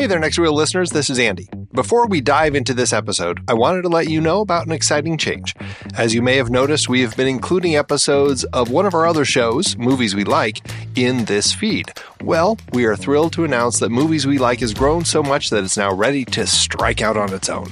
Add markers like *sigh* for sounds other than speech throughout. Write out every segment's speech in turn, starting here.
Hey there, Next Reel listeners. This is Andy. Before we dive into this episode, I wanted to let you know about an exciting change. As you may have noticed, we have been including episodes of one of our other shows, Movies We Like, in this feed. Well, we are thrilled to announce that Movies We Like has grown so much that it's now ready to strike out on its own.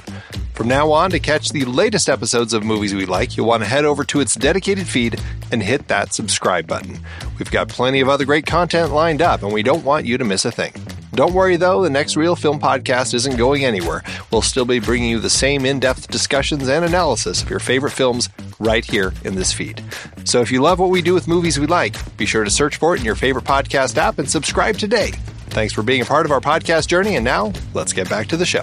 From now on, to catch the latest episodes of Movies We Like, you'll want to head over to its dedicated feed and hit that subscribe button. We've got plenty of other great content lined up, and we don't want you to miss a thing. Don't worry though, the next Reel Film Podcast isn't going anywhere. We'll still be bringing you the same in depth discussions and analysis of your favorite films right here in this feed. So if you love what we do with Movies We Like, be sure to search for it in your favorite podcast app and subscribe today. Thanks for being a part of our podcast journey, and now let's get back to the show.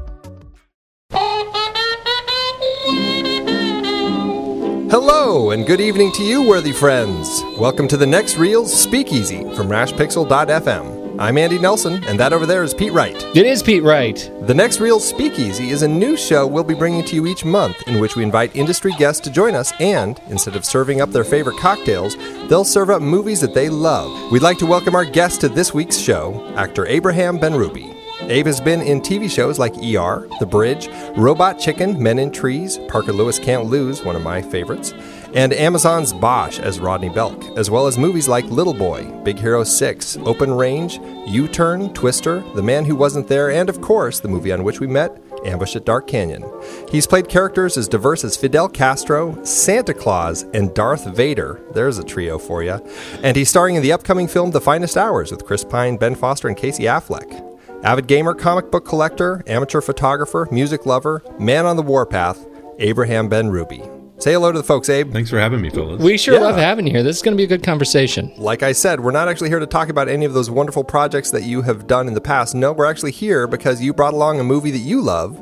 Hello, and good evening to you, worthy friends. Welcome to the next Reels Speakeasy from RashPixel.fm. I'm Andy Nelson, and that over there is Pete Wright. It is Pete Wright. The next Reels Speakeasy is a new show we'll be bringing to you each month in which we invite industry guests to join us, and instead of serving up their favorite cocktails, they'll serve up movies that they love. We'd like to welcome our guest to this week's show, actor Abraham Benrubi. Abe has been in TV shows like ER, The Bridge, Robot Chicken, Men in Trees, Parker Lewis Can't Lose, one of my favorites, and Amazon's Bosch as Rodney Belk, as well as movies like Little Boy, Big Hero 6, Open Range, U Turn, Twister, The Man Who Wasn't There, and of course, the movie on which we met, Ambush at Dark Canyon. He's played characters as diverse as Fidel Castro, Santa Claus, and Darth Vader. There's a trio for you. And he's starring in the upcoming film The Finest Hours with Chris Pine, Ben Foster, and Casey Affleck. Avid gamer, comic book collector, amateur photographer, music lover, man on the warpath, Abraham Benrubi. Say hello to the folks, Abe. Thanks for having me, Phyllis. We sure Yeah. love having you here. This is going to be a good conversation. Like I said, we're not actually here to talk about any of those wonderful projects that you have done in the past. No, we're actually here because you brought along a movie that you love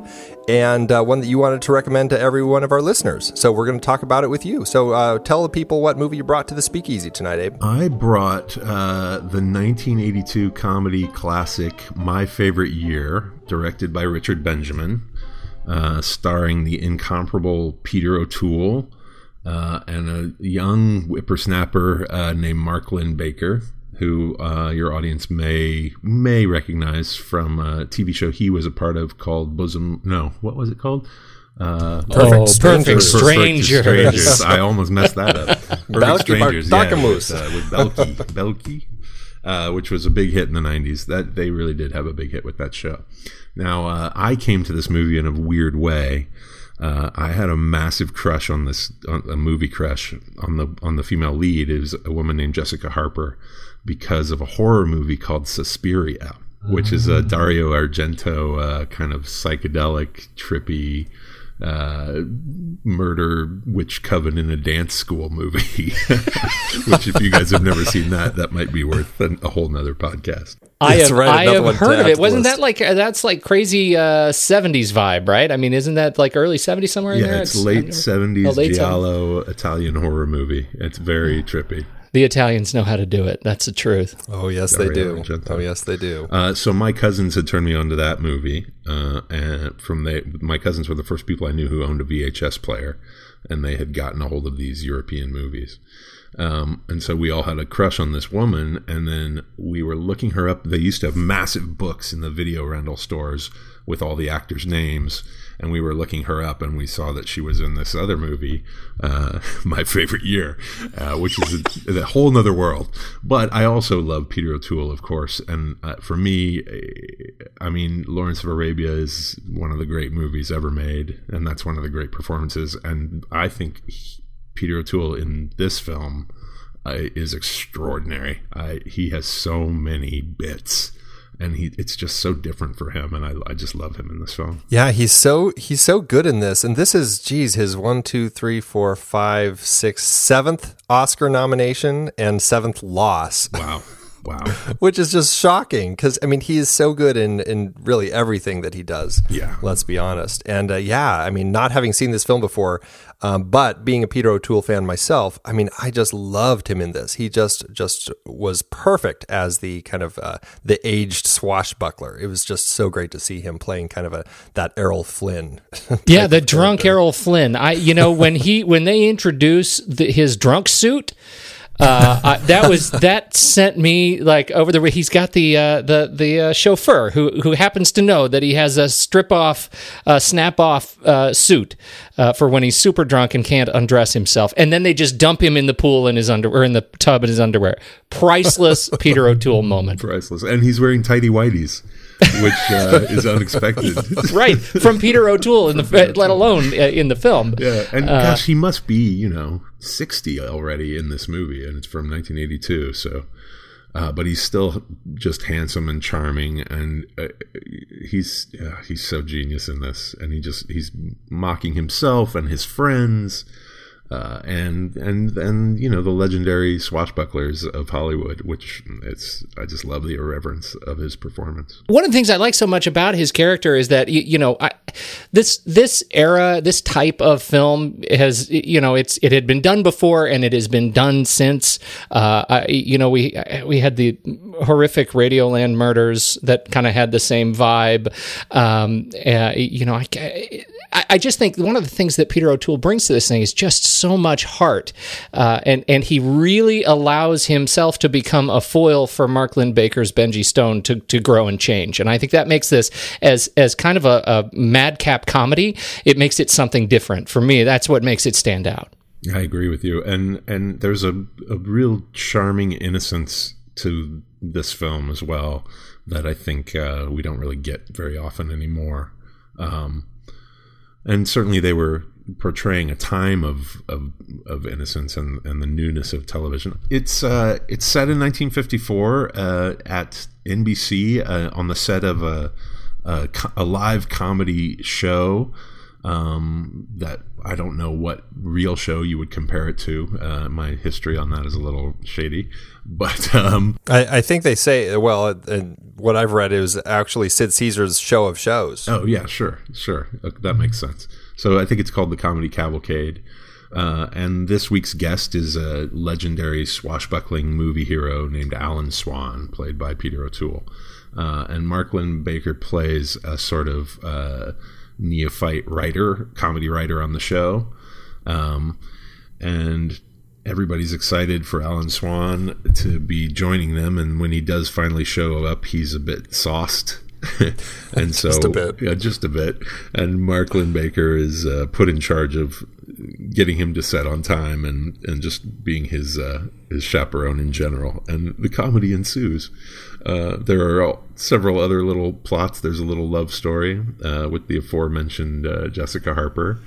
and uh, one that you wanted to recommend to every one of our listeners. So we're going to talk about it with you. So uh, tell the people what movie you brought to the speakeasy tonight, Abe. I brought uh, the 1982 comedy classic My Favorite Year, directed by Richard Benjamin, uh, starring the incomparable Peter O'Toole uh, and a young whippersnapper uh, named Mark Linn-Baker, who uh, your audience may may recognize from a TV show he was a part of called Bosom. No, what was it called? Uh, Perfect Oh, Stranger. Perfect Strangers. Strangers. I *laughs* almost messed that up. Perfect Balki Strangers. Bar- yeah, with, uh, with Belky. Belky. Uh, which was a big hit in the 90s. That They really did have a big hit with that show. Now, uh, I came to this movie in a weird way. Uh, I had a massive crush on this, on, a movie crush on the on the female lead. It was a woman named Jessica Harper because of a horror movie called Suspiria, which is a Dario Argento uh, kind of psychedelic, trippy uh, murder witch coven in a dance school movie. *laughs* which, if you guys have never seen that, that might be worth a, a whole nother podcast. I That's have, right, I have heard of it. Wasn't list. that like uh, that's like crazy uh, '70s vibe, right? I mean, isn't that like early '70s somewhere in Yeah, there? it's late seventies Oh, late giallo Italian horror movie. It's very trippy. The Italians know how to do it. That's the truth. Oh yes, they Dario do. Argento. Oh yes, they do. Uh, so my cousins had turned me on to that movie, uh, and from they, my cousins were the first people I knew who owned a VHS player, and they had gotten a hold of these European movies. Um, and so we all had a crush on this woman, and then we were looking her up. They used to have massive books in the video rental stores with all the actors' names, and we were looking her up, and we saw that she was in this other movie, uh, *laughs* my favorite year, uh, which is a, a whole nother world. But I also love Peter O'Toole, of course, and uh, for me, I mean, Lawrence of Arabia is one of the great movies ever made, and that's one of the great performances. And I think he- Peter O'Toole in this film uh, is extraordinary. I, he has so many bits, and he it's just so different for him, and I, I just love him in this film. Yeah, he's so he's so good in this, and this is geez his one, two, three, four, five, six, seventh Oscar nomination and seventh loss, *laughs* Wow, wow, which is just shocking because I mean he is so good in in really everything that he does. Yeah. let's be honest, and uh, yeah, I mean not having seen this film before, um, but being a Peter O'Toole fan myself, I mean I just loved him in this. He just just was perfect as the kind of uh, the aged swashbuckler. It was just so great to see him playing kind of a that Errol Flynn. *laughs* Yeah, the drunk Errol Flynn. I, you know, when he when they introduce the, his drunk suit, uh, I, that was that sent me like over the. He's got the uh, the the uh, chauffeur who who happens to know that he has a strip off, uh, snap off uh, suit uh, for when he's super drunk and can't undress himself, and then they just dump him in the pool in his under or in the tub in his underwear. Priceless *laughs* Peter O'Toole moment. priceless. And he's wearing tidy whities, which uh, is unexpected. *laughs* Right from Peter O'Toole in the let alone uh, in the film. Yeah, and gosh, he must be you know sixty already in this movie, and it's from 1982. So, uh, but he's still just handsome and charming, and uh, he's yeah, he's so genius in this, and he just he's mocking himself and his friends. Uh, and and and you know the legendary swashbucklers of Hollywood, which it's I just love the irreverence of his performance. one of the things I like so much about his character is that you, you know I, this this era this type of film has you know it's it had been done before and it has been done since uh, I, you know we we had the horrific Radioland murders that kind of had the same vibe um, uh, you know I, I I just think one of the things that Peter O'Toole brings to this thing is just so much heart, uh, and and he really allows himself to become a foil for Mark Linn-Baker's Benji Stone to, to grow and change, and I think that makes this as as kind of a, a madcap comedy. It makes it something different for me. That's what makes it stand out. I agree with you, and and there's a a real charming innocence to this film as well that I think uh, we don't really get very often anymore. Um, and certainly they were portraying a time of of, of innocence and, and the newness of television. It's uh, it's set in 1954 uh, at NBC uh, on the set of a a, a live comedy show um, that I don't know what real show you would compare it to. Uh, my history on that is a little shady, *laughs* but um, I, I think they say well, uh, what I've read is actually Sid Caesar's show of shows. Oh yeah, sure, sure. Uh, That makes sense. So I think it's called the Comedy Cavalcade. Uh, and this week's guest is a legendary swashbuckling movie hero named Alan Swan, played by Peter O'Toole. Uh, and Mark Linn-Baker plays a sort of uh, neophyte writer, comedy writer on the show. Um, and everybody's excited for Alan Swan to be joining them. And when he does finally show up, he's a bit sauced. *laughs* and so Just a bit. yeah, just a bit. And Mark Linn-Baker is uh, put in charge of getting him to set on time and, and just being his uh, his chaperone in general. And the comedy ensues. Uh, there are all, several other little plots. There's a little love story uh, with the aforementioned uh, Jessica Harper,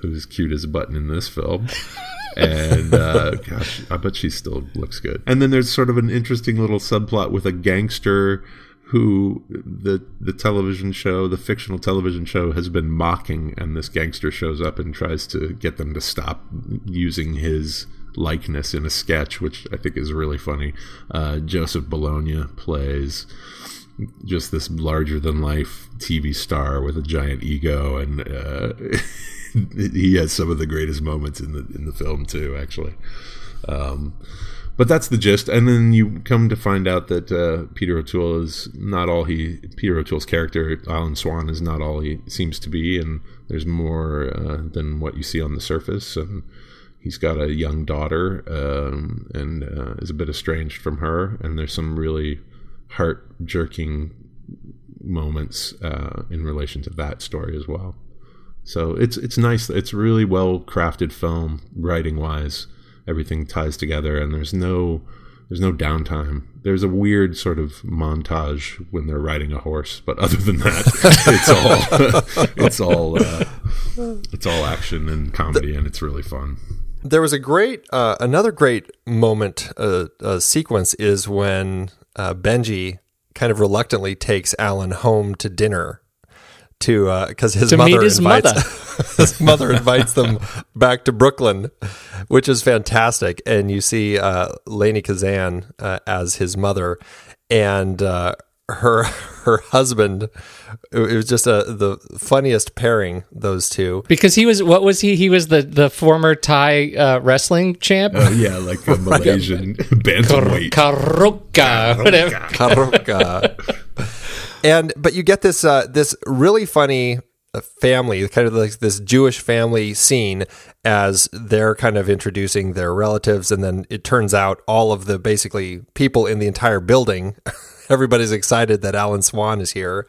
who's cute as a button in this film. *laughs* and uh, gosh, I bet she still looks good. And then there's sort of an interesting little subplot with a gangster who the the television show, the fictional television show, has been mocking, and this gangster shows up and tries to get them to stop using his likeness in a sketch, which I think is really funny. Uh, Joseph Bologna plays just this larger than life TV star with a giant ego, and uh, *laughs* he has some of the greatest moments in the in the film too. Actually, um, but that's the gist. And then you come to find out that uh, Peter O'Toole is not all he. Peter O'Toole's character, Alan Swan, is not all he seems to be, and there's more uh, than what you see on the surface. And he's got a young daughter, um, and uh, is a bit estranged from her. And there's some really heart jerking moments uh, in relation to that story as well. So it's it's nice. It's really well crafted film, writing wise. Everything ties together, and there's no there's no downtime. There's a weird sort of montage when they're riding a horse, but other than that, *laughs* it's all *laughs* it's all uh, it's all action and comedy, and it's really fun. There was a great, uh, another great moment, uh, uh, sequence is when uh, Benji kind of reluctantly takes Alan home to dinner to because his To mother his invites mother. *laughs* his mother invites them back to Brooklyn, which is fantastic. And you see uh, Lainie Kazan uh, as his mother, and uh, her *laughs* her husband. It was just a the funniest pairing those two. Because he was what was he? He was the the former Thai uh, wrestling champ. Oh yeah, like a Malaysian bantamweight. Karoka, whatever. Karoka. and but you get this uh, this really funny uh, family, kind of like this Jewish family scene as they're kind of introducing their relatives, and then it turns out all of the basically people in the entire building, everybody's excited that Alan Swan is here.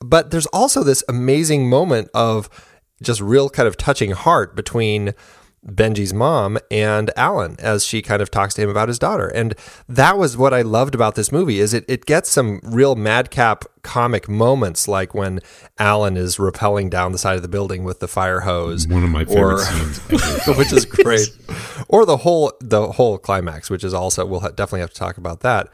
But there's also this amazing moment of just real kind of touching heart between Benji's mom and Alan as she kind of talks to him about his daughter. And that was what I loved about this movie is it, it gets some real madcap comic moments like when Alan is rappelling down the side of the building with the fire hose. One of my favorite Or- scenes *laughs* which is great. or the whole the whole climax, which is also we'll definitely have to talk about that.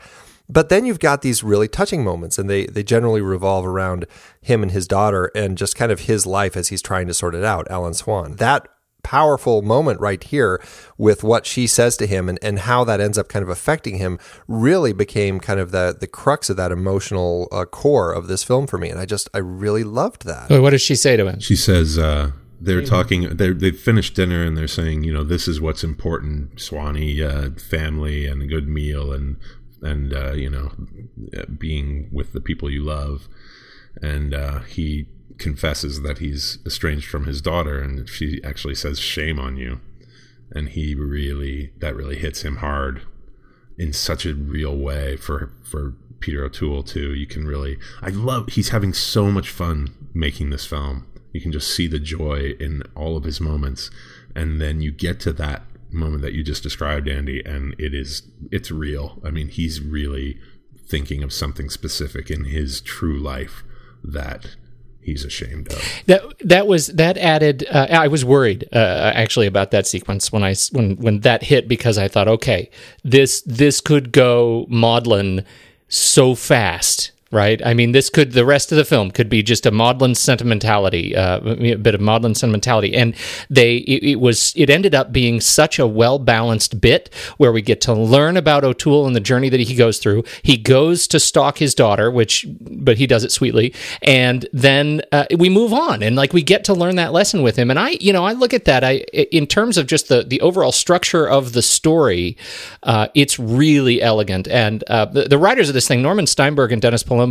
But then you've got these really touching moments, and they they generally revolve around him and his daughter, and just kind of his life as he's trying to sort it out. Alan Swan. That powerful moment right here with what she says to him and, and how that ends up kind of affecting him really became kind of the the crux of that emotional uh, core of this film for me and i just i really loved that Wait, what does she say to him? She says uh, they're talking. They're, they've finished dinner and they're saying, you know, this is what's important: Swanee, uh, family, and a good meal, and and uh, you know, being with the people you love. And uh, he confesses that he's estranged from his daughter, and she actually says, "Shame on you." And he really that really hits him hard in such a real way for for Peter O'Toole too. You can really I love he's having so much fun making this film. You can just see the joy in all of his moments. And then you get to that moment that you just described, Andy, and it is it's real. I mean, he's really thinking of something specific in his true life that he's ashamed of. That that was that added. Uh, I was worried uh, actually about that sequence when I when when that hit because I thought, okay, this this could go maudlin so fast. Right. I mean, this could the rest of the film could be just a maudlin sentimentality, uh, a bit of maudlin sentimentality, and they it, it was it ended up being such a well balanced bit where we get to learn about O'Toole and the journey that he goes through. He goes to stalk his daughter, which but he does it sweetly, and then uh, we move on and like we get to learn that lesson with him. And I, you know, I look at that. I in terms of just the the overall structure of the story, uh, it's really elegant. And uh, the, the writers of this thing, Norman Steinberg and Dennis Palumbo,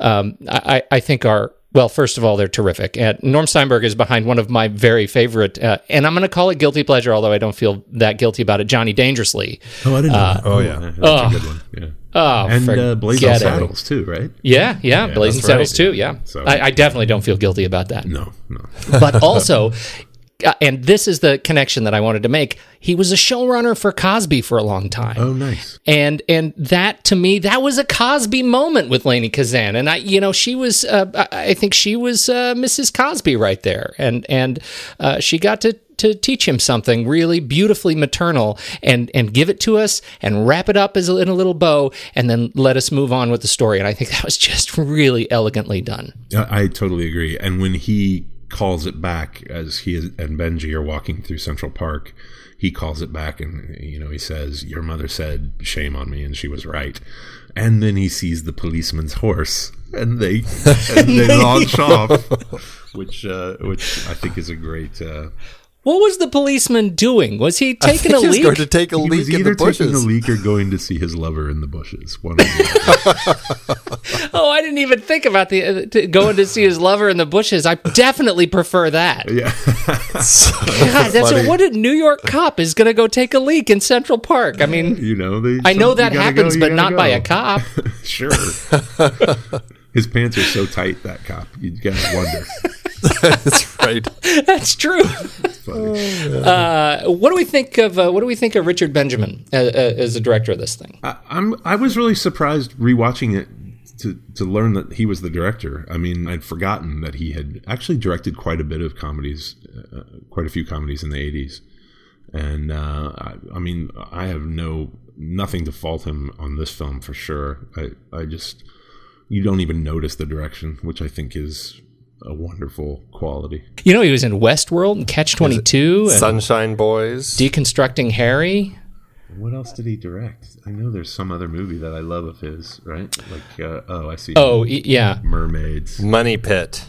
um, I, I think are well, first of all, they're terrific. And Norm Steinberg is behind one of my very favorite, uh, and I'm going to call it guilty pleasure, although I don't feel that guilty about it. Johnny Dangerously. Oh, I didn't know that. oh, yeah. Oh. a good one. Yeah. Oh, and uh, Blazing. Saddles too, right? Yeah, yeah, Blazing Saddles right. too. Yeah, So- I, I definitely don't feel guilty about that. No, no. But also, uh, and this is the connection that I wanted to make. He was a showrunner for Cosby for a long time. Oh, nice. and and that to me that was a Cosby moment with Lainie Kazan and I you know she was uh, I I think she was uh, Mrs. Cosby right there and and uh, she got to to teach him something really beautifully maternal and and give it to us and wrap it up as a, in a little bow and then let us move on with the story and I think that was just really elegantly done. I I totally agree. And when he calls it back as he and Benji are walking through Central Park. He calls it back and you know he says, "Your mother said shame on me, and she was right." And then he sees the policeman's horse, and they and they *laughs* launch off, which uh, which I think is a great. Uh, What was the policeman doing? Was he I taking think a he was leak? going to take a he leak was in either the taking a bushes. leak or going to see his lover in the bushes. One of the *laughs* oh, I didn't even think about the uh, to going to see his lover in the bushes. I definitely prefer that. yeah. *laughs* *laughs* God, that's funny. what a New York cop is going to go take a leak in Central Park. I mean, you know, they, I know that happens, go, but not gotta by a cop. Sure. His pants are so tight, that cop. You gotta wonder. That's right. *laughs* That's true. Uh, what do we think of uh, what do we think of Richard Benjamin uh, uh, as the director of this thing? I, I'm. I was really surprised rewatching it to to learn that he was the director. I mean, I'd forgotten that he had actually directed quite a bit of comedies, uh, quite a few comedies in the '80s. And uh, I, I mean, I have no nothing to fault him on this film for sure. I I just you don't even notice the direction, which I think is a wonderful quality. You know, he was in Westworld and Catch Twenty Two and Sunshine Boys. Deconstructing Harry. What else did he direct? I know there's some other movie that I love of his, right? Like, uh, oh, I see. Oh, yeah, Mermaids. Money Pit.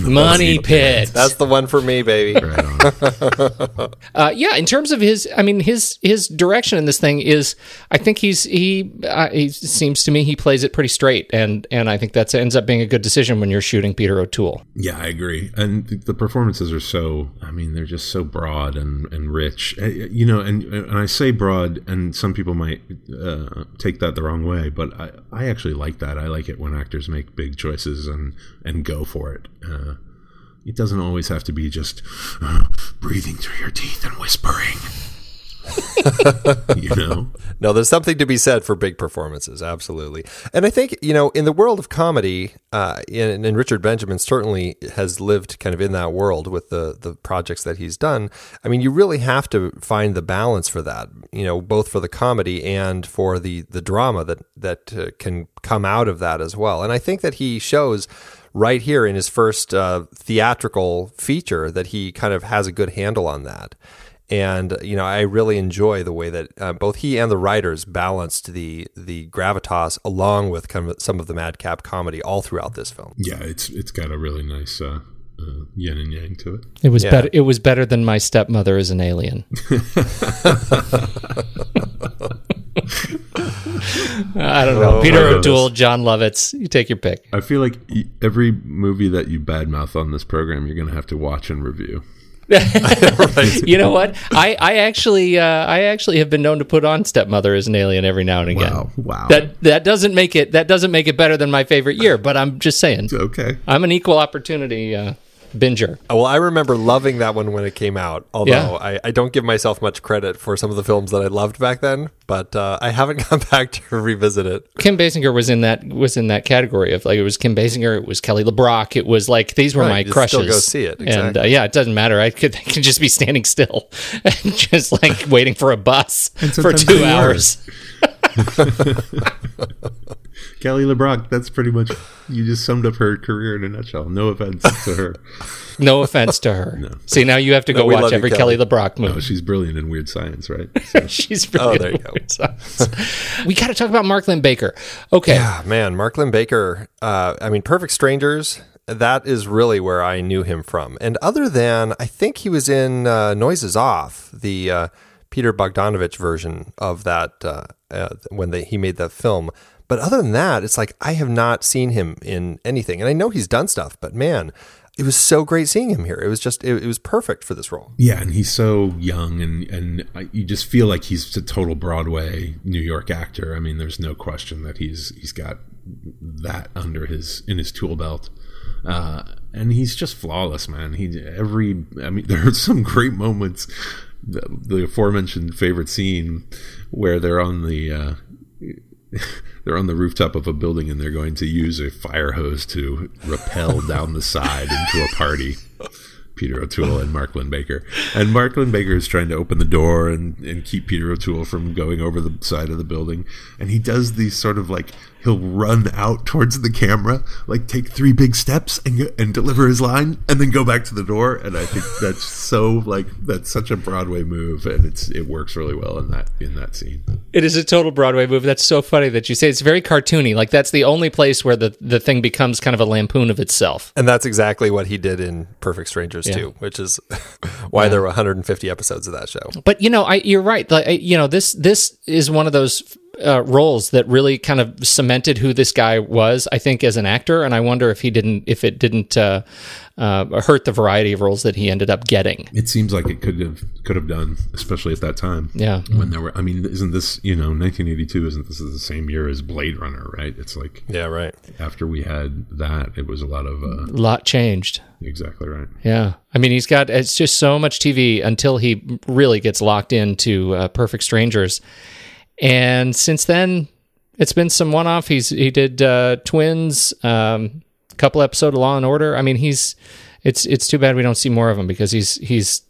Money Pit. That's the one for me, baby. Right on. *laughs* Uh, yeah, in terms of his, I mean, his his direction in this thing is, I think he's he, uh, he seems to me he plays it pretty straight, and and I think that ends up being a good decision when you're shooting Peter O'Toole. yeah, I agree. And the, the performances are so, I mean, they're just so broad and, and rich. Uh, You know, and, and I say broad, and some people might uh, take that the wrong way, but I, I actually like that. I like it when actors make big choices and, and go for it. Uh, it doesn't always have to be just uh, breathing through your teeth and whispering. *laughs* you know? No, there's something to be said for big performances, absolutely. And I think, you know, in the world of comedy, uh, and, and Richard Benjamin certainly has lived kind of in that world with the, the projects that he's done. I mean, you really have to find the balance for that, you know, both for the comedy and for the, the drama that, that uh, can come out of that as well. And I think that he shows right here in his first uh, theatrical feature that he kind of has a good handle on that. And you know, I really enjoy the way that uh, both he and the writers balanced the the gravitas along with kind of some of the madcap comedy all throughout this film. Yeah, it's it's got a really nice uh, uh, yin and yang to it. It was Yeah. better. It was better than my stepmother is an alien. *laughs* I don't know. Oh, Peter my. O'Toole, Jon Lovitz. You take your pick. I feel like every movie that you badmouth on this program, you're going to have to watch and review. *laughs* You know what? I, I actually uh, I actually have been known to put on Stepmother as an alien every now and again. Wow, wow. That that doesn't make it that doesn't make it better than my favorite year, but I'm just saying. okay. I'm an equal opportunity uh, binger. Well, I remember loving that one when it came out. Although Yeah. I, I don't give myself much credit for some of the films that I loved back then, but uh, I haven't *laughs* gone back to revisit it. Kim Basinger was in that was in that category of like it was Kim Basinger, it was Kelly LeBrock, it was like these were Right, my you crushes. still go see it, and uh, yeah, it doesn't matter. I could *laughs* I could just be standing still *laughs* and just like waiting for a bus for two they are. hours. Kelly LeBrock, that's pretty much, you just summed up her career in a nutshell. No offense to her. *laughs* No offense to her. See, now you have to go we watch love you, every Kelly Kelly. LeBrock movie. Oh, she's brilliant in weird science, right? *laughs* So, She's brilliant. Oh, there you go. we got to talk about Mark Linn-Baker. Okay. Ah, man, Mark Linn-Baker. Uh, I mean, Perfect Strangers. That is really where I knew him from. And other than, I think he was in uh, Noises Off, the uh, Peter Bogdanovich version of that uh, uh, when they, he made that film. But other than that, it's like I have not seen him in anything. And I know he's done stuff, but man, it was so great seeing him here. It was just, it, it was perfect for this role. yeah, and he's so young, and, and you just feel like he's a total Broadway New York actor. I mean, there's no question that he's he's got that under his in his tool belt. Uh, and he's just flawless, man. He every I mean, *laughs* there are some great moments. The, the aforementioned favorite scene where they're on the uh, *laughs* they're on the rooftop of a building and they're going to use a fire hose to rappel *laughs* down the side into a party. Peter O'Toole and Mark Linn-Baker. And Mark Linn-Baker is trying to open the door and, and keep Peter O'Toole from going over the side of the building. And he does these sort of like he'll run out towards the camera, like take three big steps and and deliver his line, and then go back to the door. And I think that's so like that's such a Broadway move, and it's it works really well in that in that scene. It is a total Broadway move. That's so funny that you say it's very cartoony. Like that's the only place where the the thing becomes kind of a lampoon of itself. And that's exactly what he did in Perfect Strangers Yeah. too, which is *laughs* why there were 150 episodes of that show. But you know, I you're right. Like you know, this this is one of those uh, roles that really kind of cemented who this guy was. I think as an actor, and I wonder if he didn't if it didn't uh, uh, hurt the variety of roles that he ended up getting. It seems like it could have could have done, especially at that time. Yeah. when there were. I mean, isn't this you know 1982? Isn't this the same year as Blade Runner? Right? It's like Yeah, right. after we had that, it was a lot of uh, A lot changed. exactly right. Yeah. I mean, he's got, it's just so much TV until he really gets locked into uh, Perfect Strangers. And since then, it's been some one off. He's, he did uh, Twins, um, a couple episode of Law and Order. I mean, he's, it's, it's too bad we don't see more of him because he's, he's,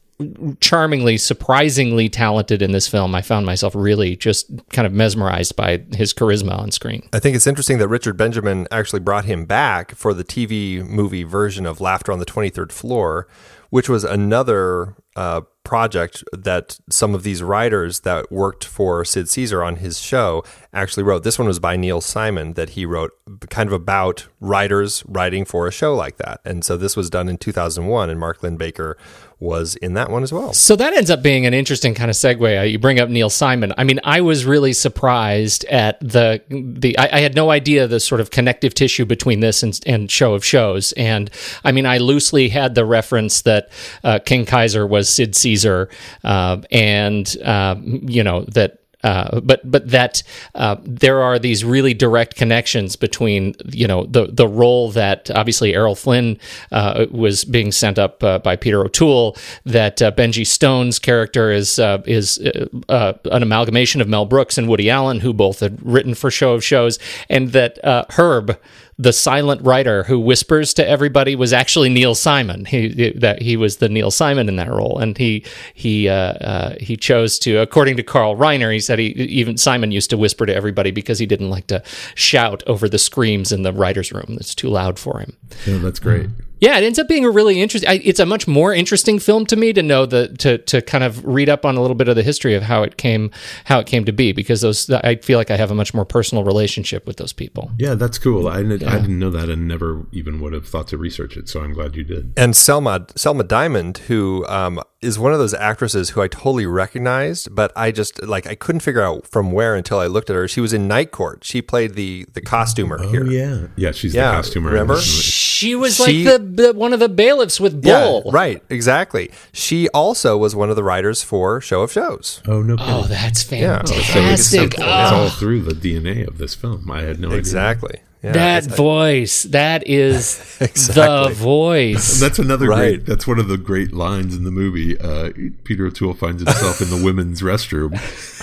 charmingly surprisingly talented in this film i found myself really just kind of mesmerized by his charisma on screen I think it's interesting that Richard Benjamin actually brought him back for the TV movie version of Laughter on the 23rd Floor, which was another uh, project that some of these writers that worked for Sid Caesar on his show actually wrote. This one was by Neil Simon that he wrote kind of about writers writing for a show like that. And so this was done in 2001, and Mark Linn-Baker was in that one as well. So that ends up being an interesting kind of segue. Uh, You bring up Neil Simon. I mean, I was really surprised at the the. I, I had no idea the sort of connective tissue between this and, and Show of Shows. And I mean, I loosely had the reference that uh, King Kaiser was Sid Caesar, uh, and uh, you know that uh, but but that uh, there are these really direct connections between you know the the role that obviously Errol Flynn uh, was being sent up uh, by Peter O'Toole that uh, Benji Stone's character is uh, is an amalgamation of Mel Brooks and Woody Allen who both had written for Show of Shows and that Herb the silent writer who whispers to everybody was actually Neil Simon. He that he was the Neil Simon in that role, and he he uh, uh, he chose to, according to Carl Reiner, he said he even Simon used to whisper to everybody because he didn't like to shout over the screams in the writers' room. It's too loud for him. Yeah, that's great. Yeah, it ends up being a really interesting. I- It's a much more interesting film to me to know the to to kind of read up on a little bit of the history of how it came how it came to be because those I feel like I have a much more personal relationship with those people. Yeah, that's cool. I, didn't- I didn't know that and never even would have thought to research it. So I'm glad you did. And Selma Selma Diamond, who um, is one of those actresses who I totally recognized, but I just like I couldn't figure out from where until I looked at her. She was in Night Court. She played the the costumer oh, here. Oh, yeah, yeah. She's Yeah, the costumer. remember? She was She- like the, the one of the bailiffs with Yeah, Bull. right, exactly. She also was one of the writers for Show of Shows. Oh no! Oh, kidding. that's Yeah. So So it's, fantastic. it's all ah. through the DNA of this film. I had no idea. Exactly. Yeah, that it's- voice. That is *laughs* Exactly. the voice. That's another Right. great. That's one of the great lines in the movie. Uh, Peter O'Toole finds himself in the women's restroom,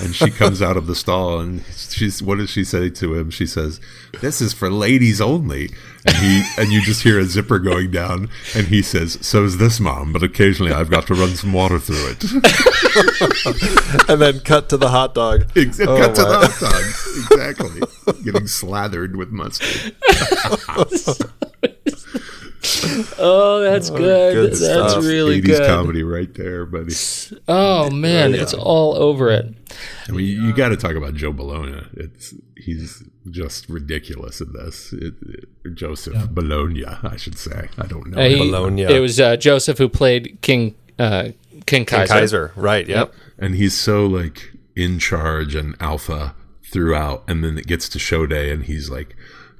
and she comes out of the stall, and she's. What does she say to him? She says, "This is for ladies only." And he and you just hear a zipper going down, and he says, "So's this, mom, but occasionally I've got to run some water through it." *laughs* and then cut to the hot dog. *laughs* Ex- Oh, Cut to the hot dogs. Exactly. *laughs* Getting slathered with mustard. *laughs* oh, that's good. good That's stuff. really 80s good. comedy right there, buddy. Oh man, it's all over it. I mean, you got to talk about Joe Bologna. It's he's just ridiculous in this. It, it- Joseph Bologna, I should say. I don't know. Uh, he- Bologna. It was uh, Joseph who played King uh, King Kaiser. Kaiser. Right. Yep. and he's so like in charge and alpha throughout, and then it gets to show day, and he's like.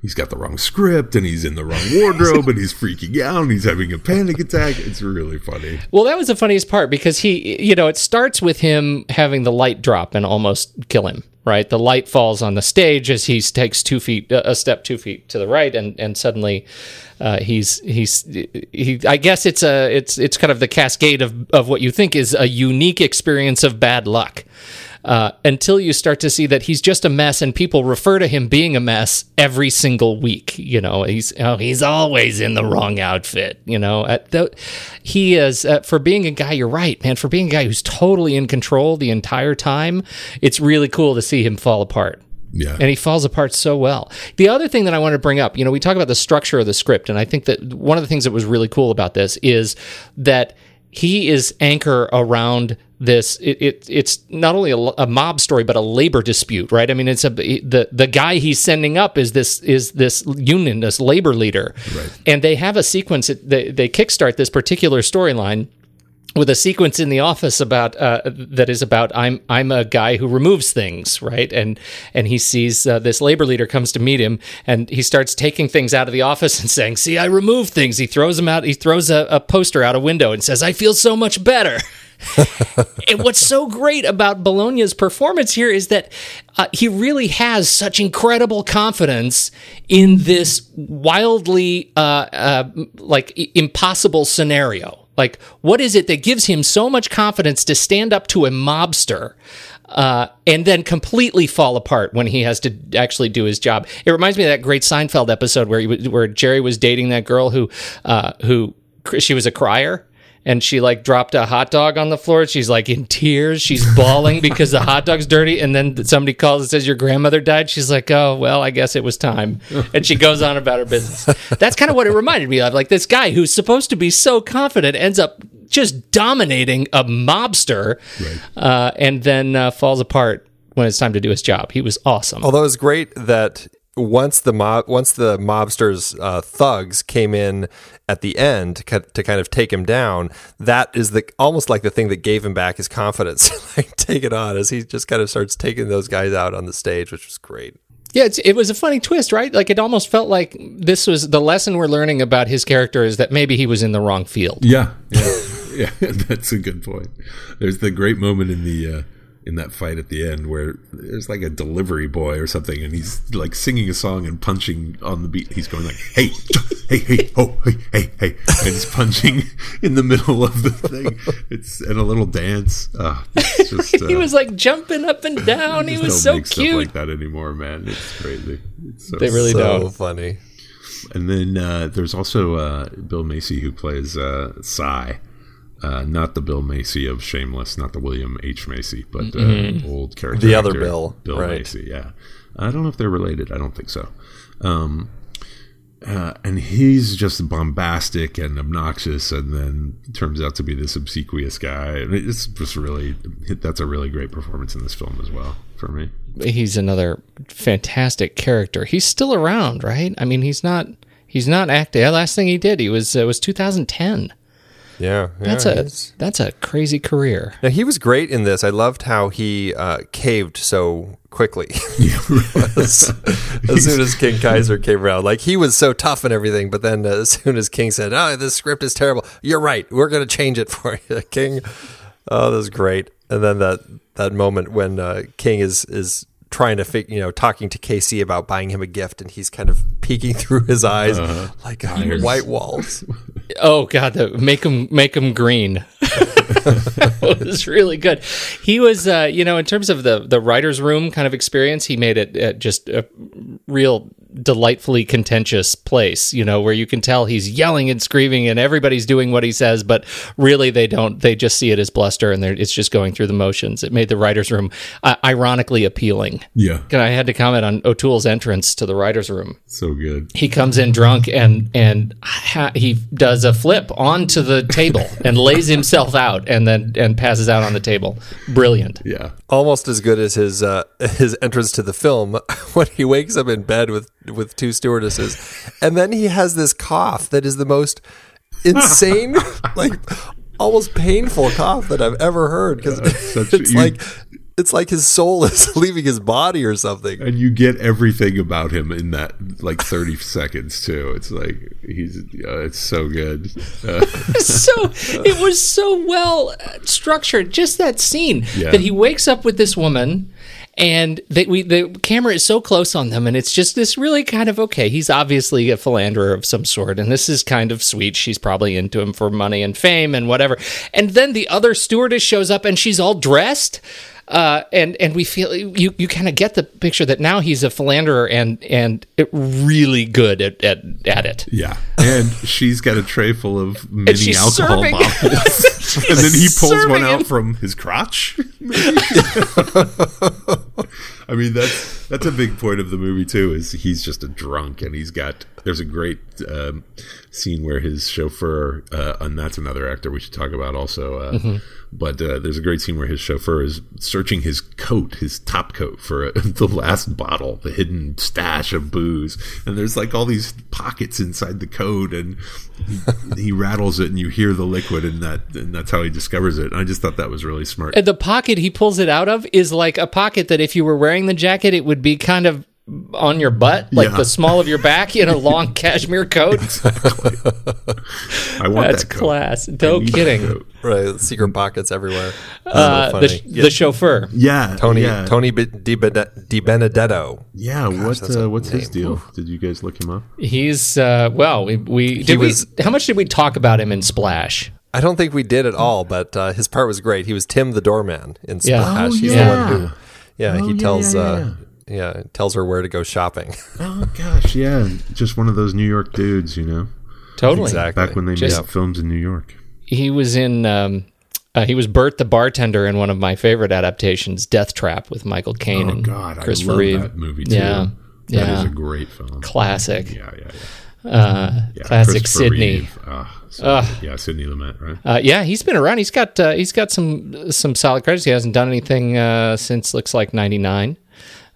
He's got the wrong script and he's in the wrong wardrobe and he's freaking out and he's having a panic attack. It's really funny. Well, that was the funniest part because he, you know, it starts with him having the light drop and almost kill him. Right, the light falls on the stage as he takes two feet, a step two feet to the right, and and suddenly uh, he's he's he. I guess it's a it's it's kind of the cascade of of what you think is a unique experience of bad luck. Uh, until you start to see that he's just a mess, and people refer to him being a mess every single week. You know, he's oh, he's always in the wrong outfit. You know, At the, he is uh, for being a guy. You're right, man. For being a guy who's totally in control the entire time, it's really cool to see him fall apart. Yeah. And he falls apart so well. The other thing that I want to bring up, you know, we talk about the structure of the script, and I think that one of the things that was really cool about this is that he is anchor around this it, it it's not only a, a, mob story but a labor dispute right i mean it's a the the guy he's sending up is this is this union this labor leader right. and they have a sequence they, they kickstart this particular storyline with a sequence in the office about uh, that is about I'm I'm a guy who removes things, right? And and he sees uh, this labor leader comes to meet him, and he starts taking things out of the office *laughs* and saying, "See, I remove things." He throws them out. He throws a, a poster out a window and says, "I feel so much better." *laughs* and what's so great about Bologna's performance here is that uh, he really has such incredible confidence in this wildly uh, uh, like impossible scenario like, what is it that gives him so much confidence to stand up to a mobster uh, and then completely fall apart when he has to actually do his job? It reminds me of that great Seinfeld episode where he, where Jerry was dating that girl who uh, who she was a crier and she like dropped a hot dog on the floor. She's like in tears. She's bawling because the hot dog's dirty. And then somebody calls and says, Your grandmother died. She's like, Oh, well, I guess it was time. And she goes on about her business. That's kind of what it reminded me of. Like this guy who's supposed to be so confident ends up just dominating a mobster right. uh, and then uh, falls apart when it's time to do his job. He was awesome. Although it's great that once the mob once the mobsters uh, thugs came in at the end to, to kind of take him down that is the almost like the thing that gave him back his confidence *laughs* like take it on as he just kind of starts taking those guys out on the stage which was great yeah, it was a funny twist, right? Like it almost felt like this was the lesson we're learning about his character is that maybe he was in the wrong field. Yeah, yeah, *laughs* yeah. That's a good point. There's the great moment in the uh, in that fight at the end where there's like a delivery boy or something and he's like singing a song and punching on the beat. He's going like hey *laughs* hey hey oh hey hey hey. And he's punching *laughs* in the middle of the thing. It's and a little dance. *laughs* Uh, just, uh, he was like jumping up and down. he was so cute like that anymore man. It's crazy. It's so, they really so don't funny. And then uh, there's also uh, Bill Macy who plays uh, Cy, uh, not the Bill Macy of Shameless, not the William H Macy, but uh, mm-hmm. old character. The other Bill, Bill right. Macy. Yeah, I don't know if they're related. I don't think so. Um, uh, and he's just bombastic and obnoxious, and then turns out to be this obsequious guy. And it's just really that's a really great performance in this film as well for me. He's another fantastic character. He's still around, right? I mean, he's not he's not acting. The last thing he did, he was uh, was 2010. Yeah, yeah that's a that's a crazy career. Now he was great in this. I loved how he uh, caved so quickly. *laughs* *laughs* as, as, soon as King Kaiser came around, like he was so tough and everything, but then uh, as soon as King said, "Oh, this script is terrible," you're right. We're going to change it for you, *laughs* King. Oh, that was great. And then that that moment when uh, King is is trying to fig- you know talking to KC about buying him a gift and he's kind of peeking through his eyes uh, like white walls. Oh god, the, make him make him green. *laughs* it was really good. He was, uh, you know, in terms of the the writers' room kind of experience, he made it just a real delightfully contentious place, you know, where you can tell he's yelling and screaming and everybody's doing what he says, but really they don't, they just see it as bluster and it's just going through the motions. It made the writer's room uh, ironically appealing. Yeah. And I had to comment on O'Toole's entrance to the writer's room. So good. He comes in drunk and, and ha- he does a flip onto the table *laughs* and lays himself out and then, and passes out on the table. Brilliant. Yeah. Almost as good as his, uh, his entrance to the film *laughs* when he wakes up in bed with with two stewardesses, and then he has this cough that is the most insane, *laughs* like almost painful cough that I've ever heard because *laughs* it's you, like it's like his soul *laughs* is leaving his body or something. And you get everything about him in that like 30 seconds too. It's like he's uh, it's so good. Uh. so it was so well structured just that scene yeah. that he wakes up with this woman and they, we, the camera is so close on them, and it's just this really kind of okay. He's obviously a philanderer of some sort, and this is kind of sweet. She's probably into him for money and fame and whatever. And then the other stewardess shows up, and she's all dressed. uh, and and we feel you you kind of get the picture that now he's a philanderer and and it really good at at, at it. Yeah, and she's got a tray full of mini alcohol serving- bottles, *laughs* *laughs* and then he pulls one out him. from his crotch. *laughs* I mean, that's that's a big point of the movie too. Is he's just a drunk, and he's got. There's a great um, scene where his chauffeur, uh, and that's another actor we should talk about also. Uh, Mm-hmm. But uh, there's a great scene where his chauffeur is searching his coat, his top coat, for uh, *laughs* the last bottle, the hidden stash of booze, and there's like all these pockets inside the coat, and he, he rattles it, and you hear the liquid, and that, and that's how he discovers it. And I just thought that was really smart. And the pocket he pulls it out of is like a pocket that if you were wearing the jacket, it would be kind of on your butt, like Yeah. the small of your back in a long *laughs* cashmere coat. *laughs* I want That's that coat. class. No kidding. Right, secret pockets everywhere. Uh, so the, funny. the chauffeur. Yeah, Tony Yeah, Tony Di, Benedetto. yeah. what? Uh, what's his name. deal? Did you guys look him up? He's uh, well. We, we did was- we. How much did we talk about him in Splash? I don't think we did at all, but uh, his part was great. He was Tim the doorman in Yeah. Splash. Oh, He's yeah. the one who, yeah, Oh, he yeah, tells, yeah, uh, tells her where to go shopping. *laughs* Oh gosh, yeah. Just one of those New York dudes, you know. Totally. Exactly. Back when they Just- made films in New York. He was in. Um, uh, he was Bert the bartender in one of my favorite adaptations, Death Trap, with Michael Caine Oh and God, I Christopher love Reeve. that movie too. Yeah. That is Yeah. a great film. Classic. Yeah, yeah, yeah. Uh, yeah classic Sidney. Reeve. Ah, so yeah, Sidney Lumet, right? Uh, yeah, he's been around. He's got uh, he's got some some solid credits. He hasn't done anything uh, since looks like '99,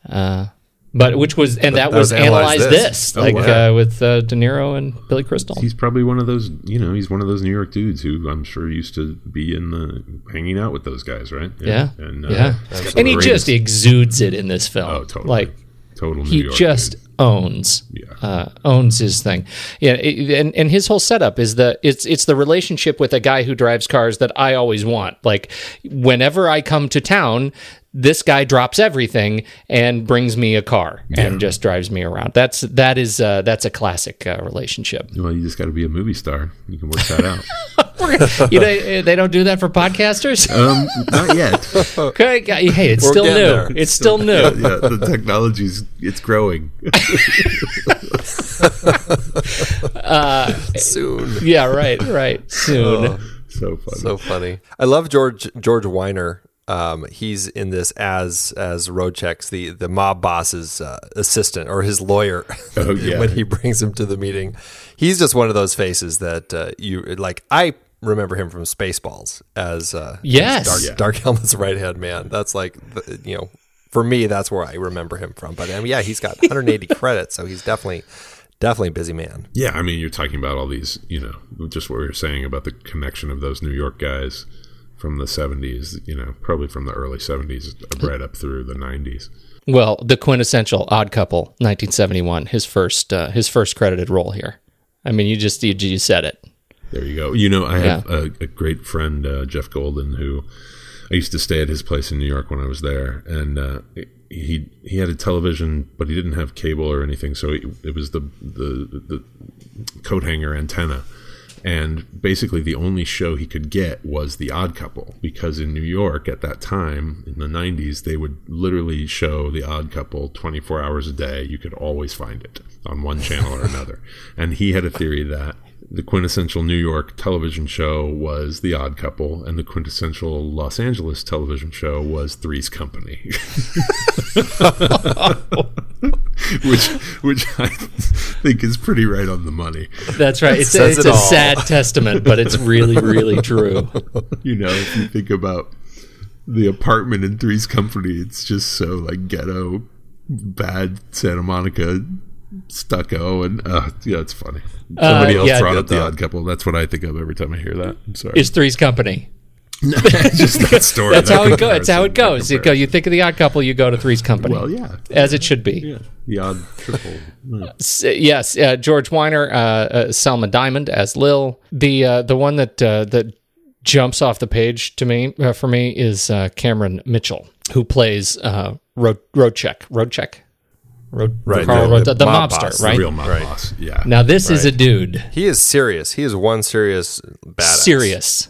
uh, but which was and that, that was was Analyze analyzed This. this, Oh, like wow. uh, with uh, De Niro and Billy Crystal. He's probably one of those, you know, he's one of those New York dudes who I'm sure used to be in the hanging out with those guys, right? yeah, and uh, yeah, and he just exudes it in this film. oh, totally, Like total New he York just dude. owns Yeah. uh, owns his thing yeah it- and, and his whole setup is the it's it's the relationship with a guy who drives cars that i always want like whenever i come to town this guy drops everything and brings me a car and just drives me around that's that is uh, that's a classic uh, relationship Well, you just got to be a movie star. You can work that out. *laughs* you know, they don't do that for podcasters um, not yet. *laughs* okay hey it's We're still new there. it's still new yeah, the technology's it's growing. *laughs* Soon. yeah right right soon so funny. So funny. I love George George Wyner. Um, he's in this as as Rojeck's, the the mob boss's uh, assistant or his lawyer. *laughs* Oh, yeah. when he brings him to the meeting, he's just one of those faces that uh, you like. I remember him from Spaceballs as uh, Yes. as Dark, Yeah. Dark Helmet's right hand man. That's like the, you know. For me, that's where I remember him from. But um, yeah, he's got 180 credits, so he's definitely, definitely a busy man. Yeah, I mean, you're talking about all these, you know, just what we were saying about the connection of those New York guys from the 70s, you know, probably from the early 70s right up through the 90s. Well, the quintessential Odd Couple, 1971, his first uh, his first credited role here. I mean, you just you, you said it. There you go. You know, I have Yeah. a, a great friend, uh, Jeff Golden, who I used to stay at his place in New York when I was there, and uh, he he had a television, but he didn't have cable or anything, so it, it was the the the coat hanger antenna. And basically, the only show he could get was The Odd Couple because in New York at that time in the 90s, they would literally show The Odd Couple 24 hours a day. You could always find it on one channel or another. *laughs* And he had a theory that the quintessential New York television show was The Odd Couple, and the quintessential Los Angeles television show was Three's Company. *laughs* which which I think is pretty right on the money. That's right. It's, Says it's it a all. sad testament, but it's really, really *laughs* true. You know, if you think about the apartment in Three's Company, it's just so like ghetto, bad Santa Monica stucco, and uh, yeah, it's funny. Somebody else yeah, brought up the though. Odd Couple. That's what I think of every time I hear that. I'm sorry. It's Three's Company. *laughs* just that *laughs* story. That's that how it goes. It's how it goes. You go. You think of the Odd Couple, you go to Three's Company. Well, yeah, as it should be. yeah, the odd triple. Yeah. Yes, uh, George Wyner, uh, uh, Selma Diamond as Lil. The uh, the one that uh, that jumps off the page to me uh, for me is uh, Cameron Mitchell, who plays uh, Road Rojeck. Rojeck. Road, Right, Carl the- Road- the the, mob mobster, boss, the right? Real mob Right. boss. Yeah. Now this is a dude. He is serious. He is one serious badass. serious.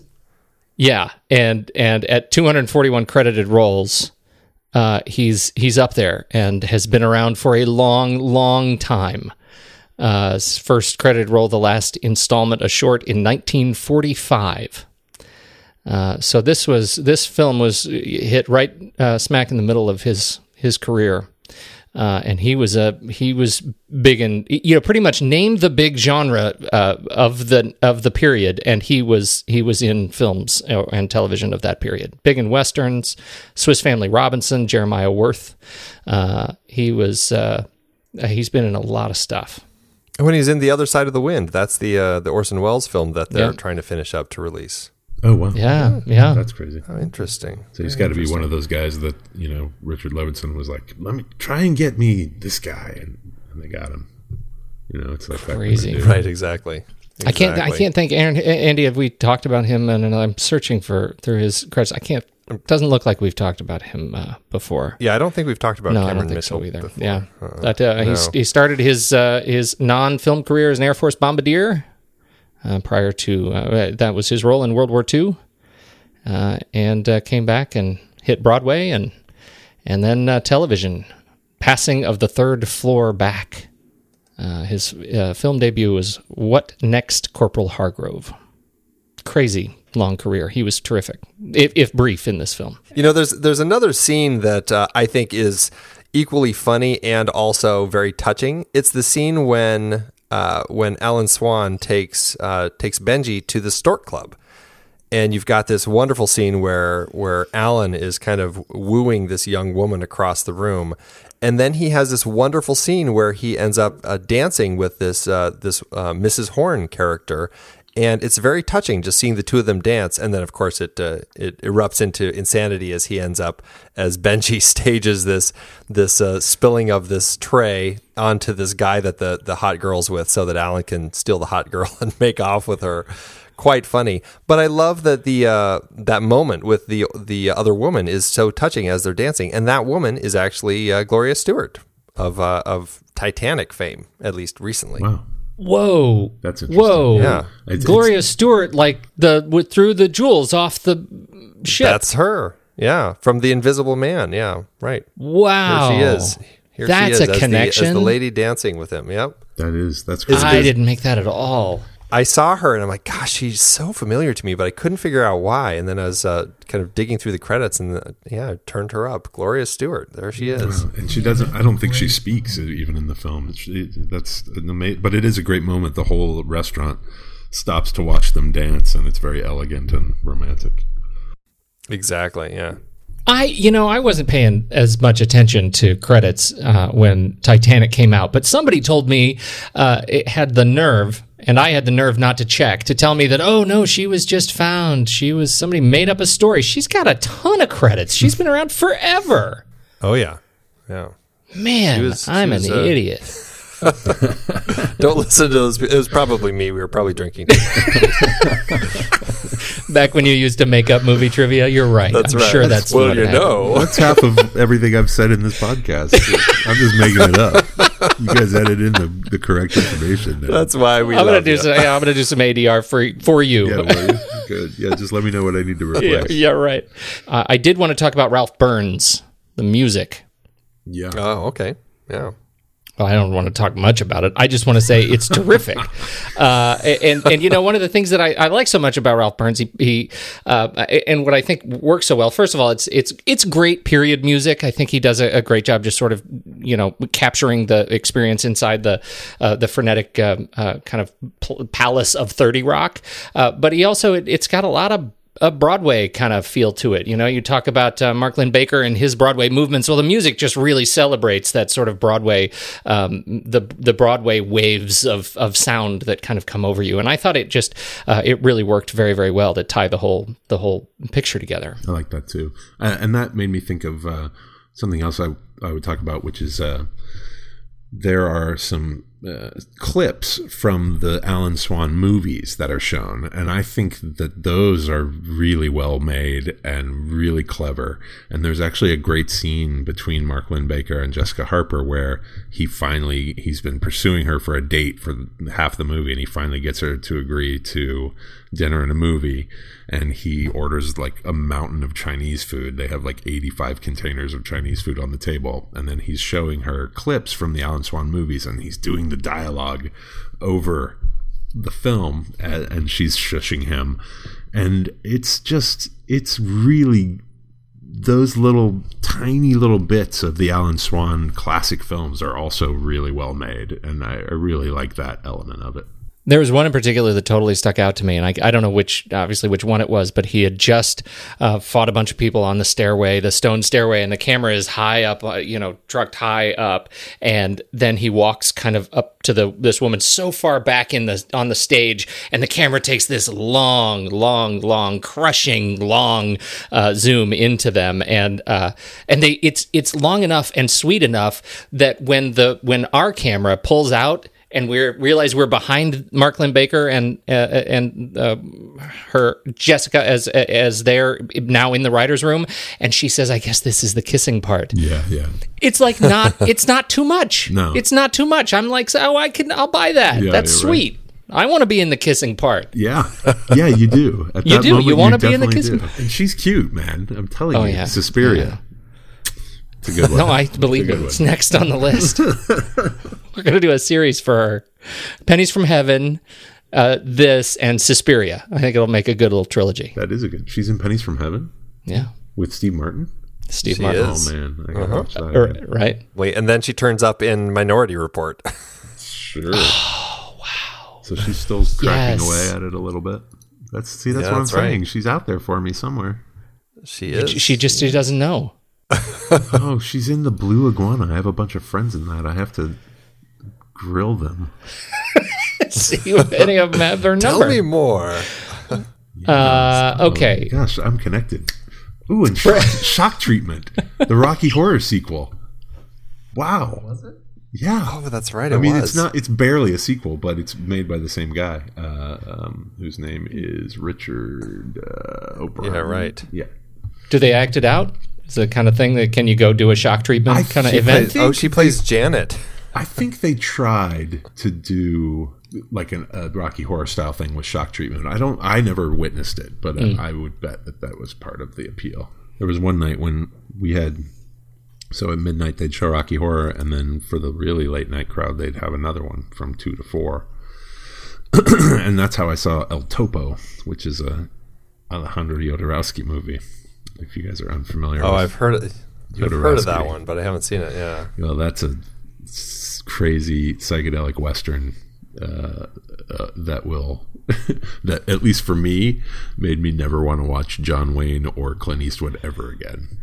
Yeah, and and at 241 credited roles, uh, he's he's up there and has been around for a long, long time. Uh, first credited role, the last installment, a short in 1945. Uh, so this was this film was hit right uh, smack in the middle of his his career, uh, and he was a he was big in you know pretty much named the big genre uh, of the of the period, and he was he was in films uh, and television of that period, big in westerns, Swiss Family Robinson, Jeremiah Worth. Uh, he was he's been in a lot of stuff. When he's in the other side of the wind, that's the the Orson Welles film that they're Yeah. trying to finish up to release. Oh wow, Yeah, yeah. that's crazy. Oh, interesting. So he's got to be one of those guys that you know Richard Levinson was like, "Let me try and get me this guy," and, and they got him. You know, it's like that kind of Crazy. dude. Right, exactly. I can't. I can't think. Aaron, Andy, have we talked about him? And, and I'm searching for through his credits. I can't. It doesn't look like we've talked about him uh, before. Yeah, I don't think we've talked about no, Cameron I don't think Mitchell so either. before. Yeah, Uh, that uh, he, no. he started his uh, his non film career as an Air Force bombardier. Uh, prior to uh, that was his role in World War II, uh, and came back and hit Broadway and and then television. Passing of the third floor back. Uh, his uh, film debut was What Next, Corporal Hargrove. Crazy long career. He was terrific, if, if brief, in this film. You know, there's there's another scene that uh, I think is equally funny and also very touching. It's the scene when uh, when Alan Swan takes uh, takes Benji to the Stork Club, and you've got this wonderful scene where where Alan is kind of wooing this young woman across the room, and then he has this wonderful scene where he ends up uh, dancing with this uh, this uh, Mrs. Horn character. And it's very touching just seeing the two of them dance, and then of course it uh, it erupts into insanity as he ends up as Benji *laughs* stages this this uh, spilling of this tray onto this guy that the the hot girl's with, so that Alan can steal the hot girl *laughs* and make off with her quite funny. But I love that the uh, that moment with the the other woman is so touching as they're dancing, and that woman is actually uh, Gloria Stuart of uh, of Titanic fame, at least recently. Wow, Whoa. That's interesting. Whoa. Yeah. It's- Gloria Stuart, like the with, threw the jewels off the ship. That's her. Yeah, from the Invisible Man. Yeah, right. wow. Here she is. Here That's she is a as the- as the lady dancing with him. Yep. that is that's crazy. I didn't make that at all. I saw her and I'm like, gosh, she's so familiar to me, but I couldn't figure out why. And then I was uh, kind of digging through the credits, and uh, yeah, I turned her up. Gloria Stuart, there she is. and she doesn't. I don't think she speaks even in the film. She, that's an amazing, but it is a great moment. The whole restaurant stops to watch them dance, and it's very elegant and romantic. Exactly. Yeah. I, you know, I wasn't paying as much attention to credits uh, when Titanic came out, but somebody told me uh, it had the nerve, and I had the nerve not to check to tell me that, oh no, she was just found. She was somebody made up a story. She's got a ton of credits. She's been around forever. Oh yeah. Yeah. Man, was- I'm was, an uh, idiot. *laughs* Don't listen to those. It was probably me. We were probably drinking. *laughs* Back when you used to make up movie trivia, you're right. That's I'm right. sure that's well, what you happened. know. That's half of everything I've said in this podcast. I'm just making it up. You guys edit in the, the correct information. Now. That's why we. I'm gonna do you. some. Yeah, I'm gonna do some ADR for for you. yeah, well, good. Yeah, just let me know what I need to *laughs* yeah, replace. yeah, right. Uh, I did want to talk about Ralph Burns, the music. Yeah. Oh, okay. Yeah. Well, I don't want to talk much about it. I just want to say it's *laughs* terrific. Uh, and and you know one of the things that I, I like so much about Ralph Burns, he, he uh, and what I think works so well. First of all, it's it's it's great period music. I think he does a, a great job just sort of you know capturing the experience inside the uh, the frenetic um, uh, kind of palace of Thirty Rock. Uh, but he also it, it's got a lot of a Broadway kind of feel to it. You know, you talk about uh, Mark Linn-Baker and his Broadway movements. Well, the music just really celebrates that sort of Broadway, um, the the Broadway waves of of sound that kind of come over you. And I thought it just uh, it really worked very very well to tie the whole the whole picture together. I like that too, uh, and that made me think of uh, something else I I would talk about, which is uh, there are some uh, clips from the Alan Swan movies that are shown, and I think that those are really well made and really clever. And there's actually a great scene between Mark Linn-Baker and Jessica Harper where he finally he's been pursuing her for a date for half the movie, and he finally gets her to agree to dinner and a movie and he orders like a mountain of Chinese food. They have like 85 containers of Chinese food on the table. And then he's showing her clips from the Alan Swan movies and he's doing the dialogue over the film and she's shushing him. And it's just, it's really those little tiny little bits of the Alan Swan classic films are also really well made. And I, I really like that element of it. There was one in particular that totally stuck out to me, and I, I don't know which, obviously, which one it was, but he had just uh, fought a bunch of people on the stairway, the stone stairway, and the camera is high up, uh, you know, trucked high up, and then he walks kind of up to the this woman so far back in the on the stage, and the camera takes this long, long, long, crushing, long uh, zoom into them, and uh, and they it's it's long enough and sweet enough that when the when our camera pulls out and we realize we're behind Mark Linn-Baker and uh, and uh, her Jessica as as they're now in the writers' room, and she says, "I guess this is the kissing part." Yeah, yeah. It's like not. *laughs* it's not too much. No, it's not too much. I'm like, oh, I can. I'll buy that. Yeah, That's sweet. Right. I want to be in the kissing part. Yeah, *laughs* yeah, you do. At you do. Moment, you want to be in the kissing. Do. And she's cute, man. I'm telling oh, you, yeah. Suspiria. Yeah. It's a good one. *laughs* no, I believe it. It's next on the list. *laughs* We're going to do a series for her. Pennies from Heaven, uh, this, and Suspiria. I think it'll make a good little trilogy. That is a good. She's in Pennies from Heaven. Yeah, with Steve Martin. Steve she Martin. Is. Oh man, I uh-huh. watch that. Uh, right. Wait, and then she turns up in Minority Report. *laughs* sure. Oh wow. So she's still cracking yes. away at it a little bit. That's see, that's yeah, what that's I'm right. saying. She's out there for me somewhere. She is. She just she doesn't know. *laughs* oh, she's in the Blue Iguana. I have a bunch of friends in that. I have to grill them. *laughs* See if any of them have their number. Tell me more. *laughs* uh, okay. Oh, gosh, I'm connected. Ooh, and shock, shock treatment, the Rocky Horror sequel. Wow. Was it? Yeah. Oh, that's right. I mean, was. it's not. It's barely a sequel, but it's made by the same guy, uh, um, whose name is Richard uh, O'Brien. Yeah, right. Yeah. Do they act it out? Is the kind of thing that can you go do a shock treatment I kind of event? Plays, oh, she plays Janet. I think they tried to do like an, a Rocky Horror style thing with shock treatment. I don't. I never witnessed it, but mm. I, I would bet that that was part of the appeal. There was one night when we had so at midnight they'd show Rocky Horror, and then for the really late night crowd they'd have another one from two to four, *clears throat* and that's how I saw El Topo, which is a Alejandro Jodorowsky movie if you guys are unfamiliar. Oh, I've heard it. You've heard of that one, but I haven't seen it. Yeah. Well, that's a crazy psychedelic western uh, uh, that will *laughs* that at least for me made me never want to watch John Wayne or Clint Eastwood ever again.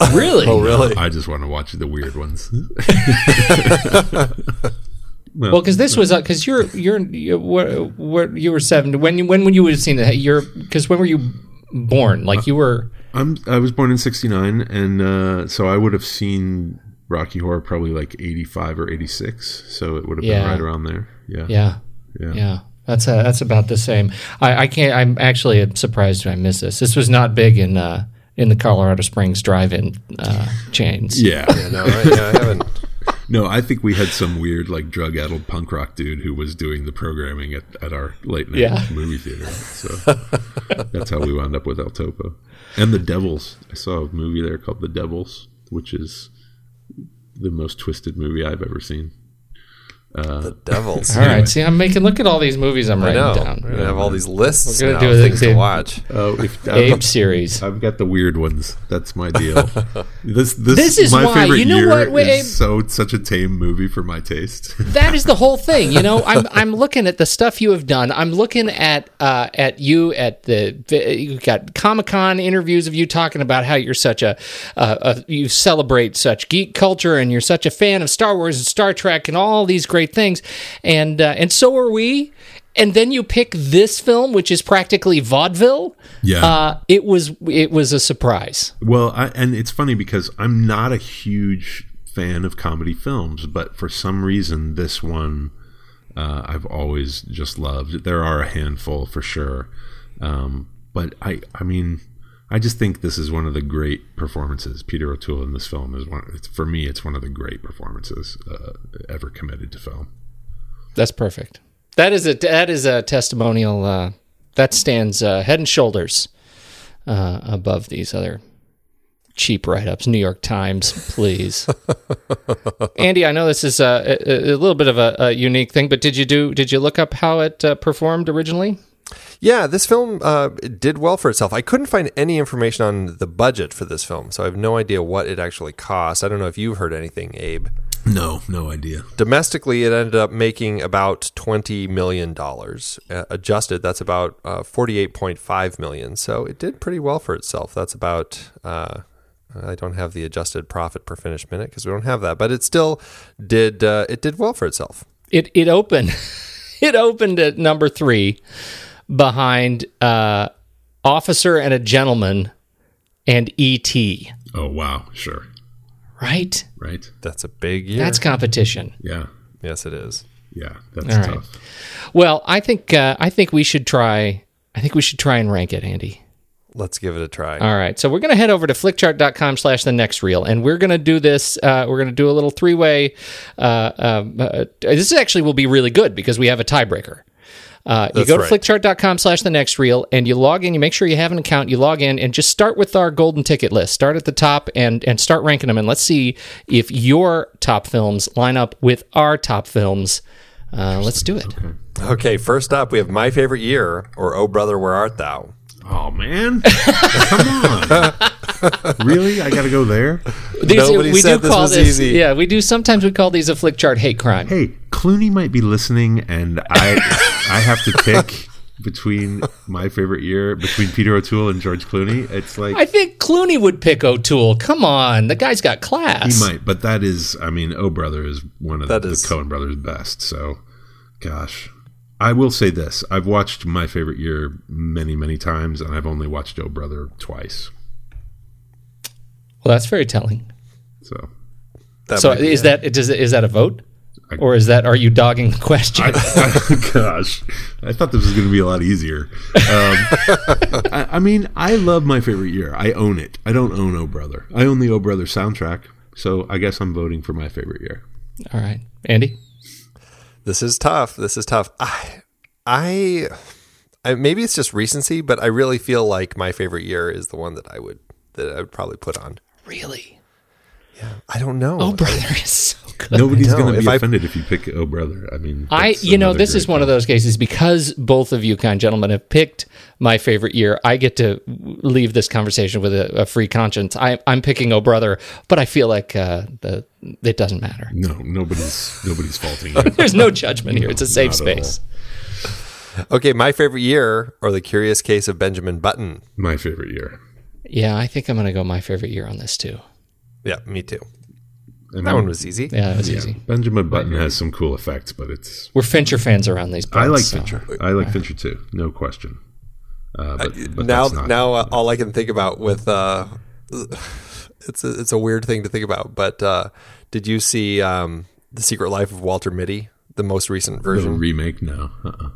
*laughs* Really? oh, really? I just want to watch the weird ones. *laughs* well, because this was because uh, you're you're, you're what, what you were seven when when when you would have seen it you're because when were you born like you were I'm I was born in '69, and uh, so I would have seen Rocky Horror probably like '85 or '86. So it would have yeah. been right around there. Yeah. Yeah. Yeah. Yeah. That's a, that's about the same. I, I can't. I'm actually surprised I missed this. This was not big in uh, in the Colorado Springs drive-in uh, chains. Yeah. yeah. No. I, yeah, I haven't. *laughs* No, I think we had some weird, like, drug-addled punk rock dude who was doing the programming at, at our late night yeah. movie theater. So *laughs* that's how we wound up with El Topo and the Devils. I saw a movie there called The Devils, which is the most twisted movie I've ever seen. Uh, the Devils. *laughs* all right. See, I'm making. Look at all these movies I'm writing down. We're gonna have all these lists. We're gonna do things to watch. Oh, if *laughs* Abe series. I've got the weird ones. That's my deal. *laughs* this, this, this is my why. favorite you know year what? Wait, is so such a tame movie for my taste. that is the whole thing. You know, I'm I'm looking at the stuff you have done. I'm looking at uh, at you at the you got Comic Con interviews of you talking about how you're such a, uh, a you celebrate such geek culture and you're such a fan of Star Wars and Star Trek and all these great things and uh, and so are we. And then you pick this film, which is practically vaudeville. Yeah, uh, it was it was a surprise. Well, I, and it's funny because I'm not a huge fan of comedy films, but for some reason, this one uh, I've always just loved. There are a handful for sure, um, but I, I mean, I just think this is one of the great performances. Peter O'Toole in this film is one. It's, for me, it's one of the great performances uh, ever committed to film. That's perfect. That is a that is a testimonial. Uh, that stands uh, head and shoulders uh, above these other cheap write-ups. New York Times, please. *laughs* Andy, I know this is a, a, a little bit of a, a, unique thing, but did you do? Did you look up how it uh, performed originally? Yeah, this film uh, did well for itself. I couldn't find any information on the budget for this film, so I have no idea what it actually cost. I don't know if you've heard anything, Abe. No, no idea. Domestically, it ended up making about twenty million dollars. Uh, adjusted, that's about uh, forty-eight point five million. So it did pretty well for itself. That's about. Uh, I don't have the adjusted profit per finished minute because we don't have that, but it still did. Uh, it did well for itself. It it opened. *laughs* it opened at number three, behind uh, Officer and a Gentleman, and E.T. Oh wow, sure, right, right. That's a big year. That's competition. Yeah, yes, it is. Yeah, that's All tough. right. Well, I think uh, I think we should try. I think we should try and rank it, Andy. Let's give it a try. All right. So we're going to head over to flickchart.com slash the next reel. And we're going to do this. Uh, we're going to do a little three way. Uh, um, uh, this actually will be really good because we have a tiebreaker. Uh, you go to right. flickchart.com slash the next reel and you log in. You make sure you have an account. You log in and just start with our golden ticket list. Start at the top and, and start ranking them. And let's see if your top films line up with our top films. Uh, let's do it. Okay, first up, we have My Favorite Year, or Oh Brother, Where Art Thou? Oh man, *laughs* come on! *laughs* *laughs* really, I got to go there. These, uh, Nobody we said do this call was this, easy. Yeah, we do. Sometimes we call these a flick chart hate crime. Hey, Clooney might be listening, and I *laughs* I have to pick between my favorite year between Peter O'Toole and George Clooney. It's like I think Clooney would pick O'Toole. Come on, the guy's got class. he might, but that is, I mean, Oh Brother is one of That the, is- the Coen Brothers' best. So, gosh, I will say this: I've watched my favorite year many, many times, and I've only watched Oh Brother twice. Well, that's very telling. So, That so is that is, is that a vote, or is that are you dogging the question? *laughs* gosh, I thought this was going to be a lot easier. Um, *laughs* I, I mean, I love my favorite year. I own it. I don't own Oh Brother. I own the Oh Brother soundtrack. So I guess I'm voting for my favorite year. All right, Andy. This is tough. This is tough. I, I, I, maybe it's just recency, but I really feel like my favorite year is the one that I would that I would probably put on. Really? Yeah, I don't know. Oh, brother is so good. Nobody's going to If be I- offended if you pick Oh Brother. I mean, I, you know, this is great one of those cases because both of you kind gentlemen have picked my favorite year. I get to leave this conversation with a, a free conscience. I, I'm picking Oh Brother, but I feel like uh, the it doesn't matter. No, nobody's nobody's faulting *laughs* you. There's no judgment here. It's a safe not at all. space. Okay, my favorite year, or the Curious Case of Benjamin Button. my favorite year. Yeah, I think I'm going to go my favorite year on this too. Yeah, me too. And That I'm- one was easy. Yeah, that was yeah, easy. Benjamin Button has some cool effects, but it's We're Fincher fans around these. I parts, like so- Fincher. I like Fincher too, no question. Uh, but, but now, not- now, uh, all I can think about with uh, it's a, it's a weird thing to think about. But uh, did you see um, the Secret Life of Walter Mitty, the most recent the version? remake. No, uh-uh.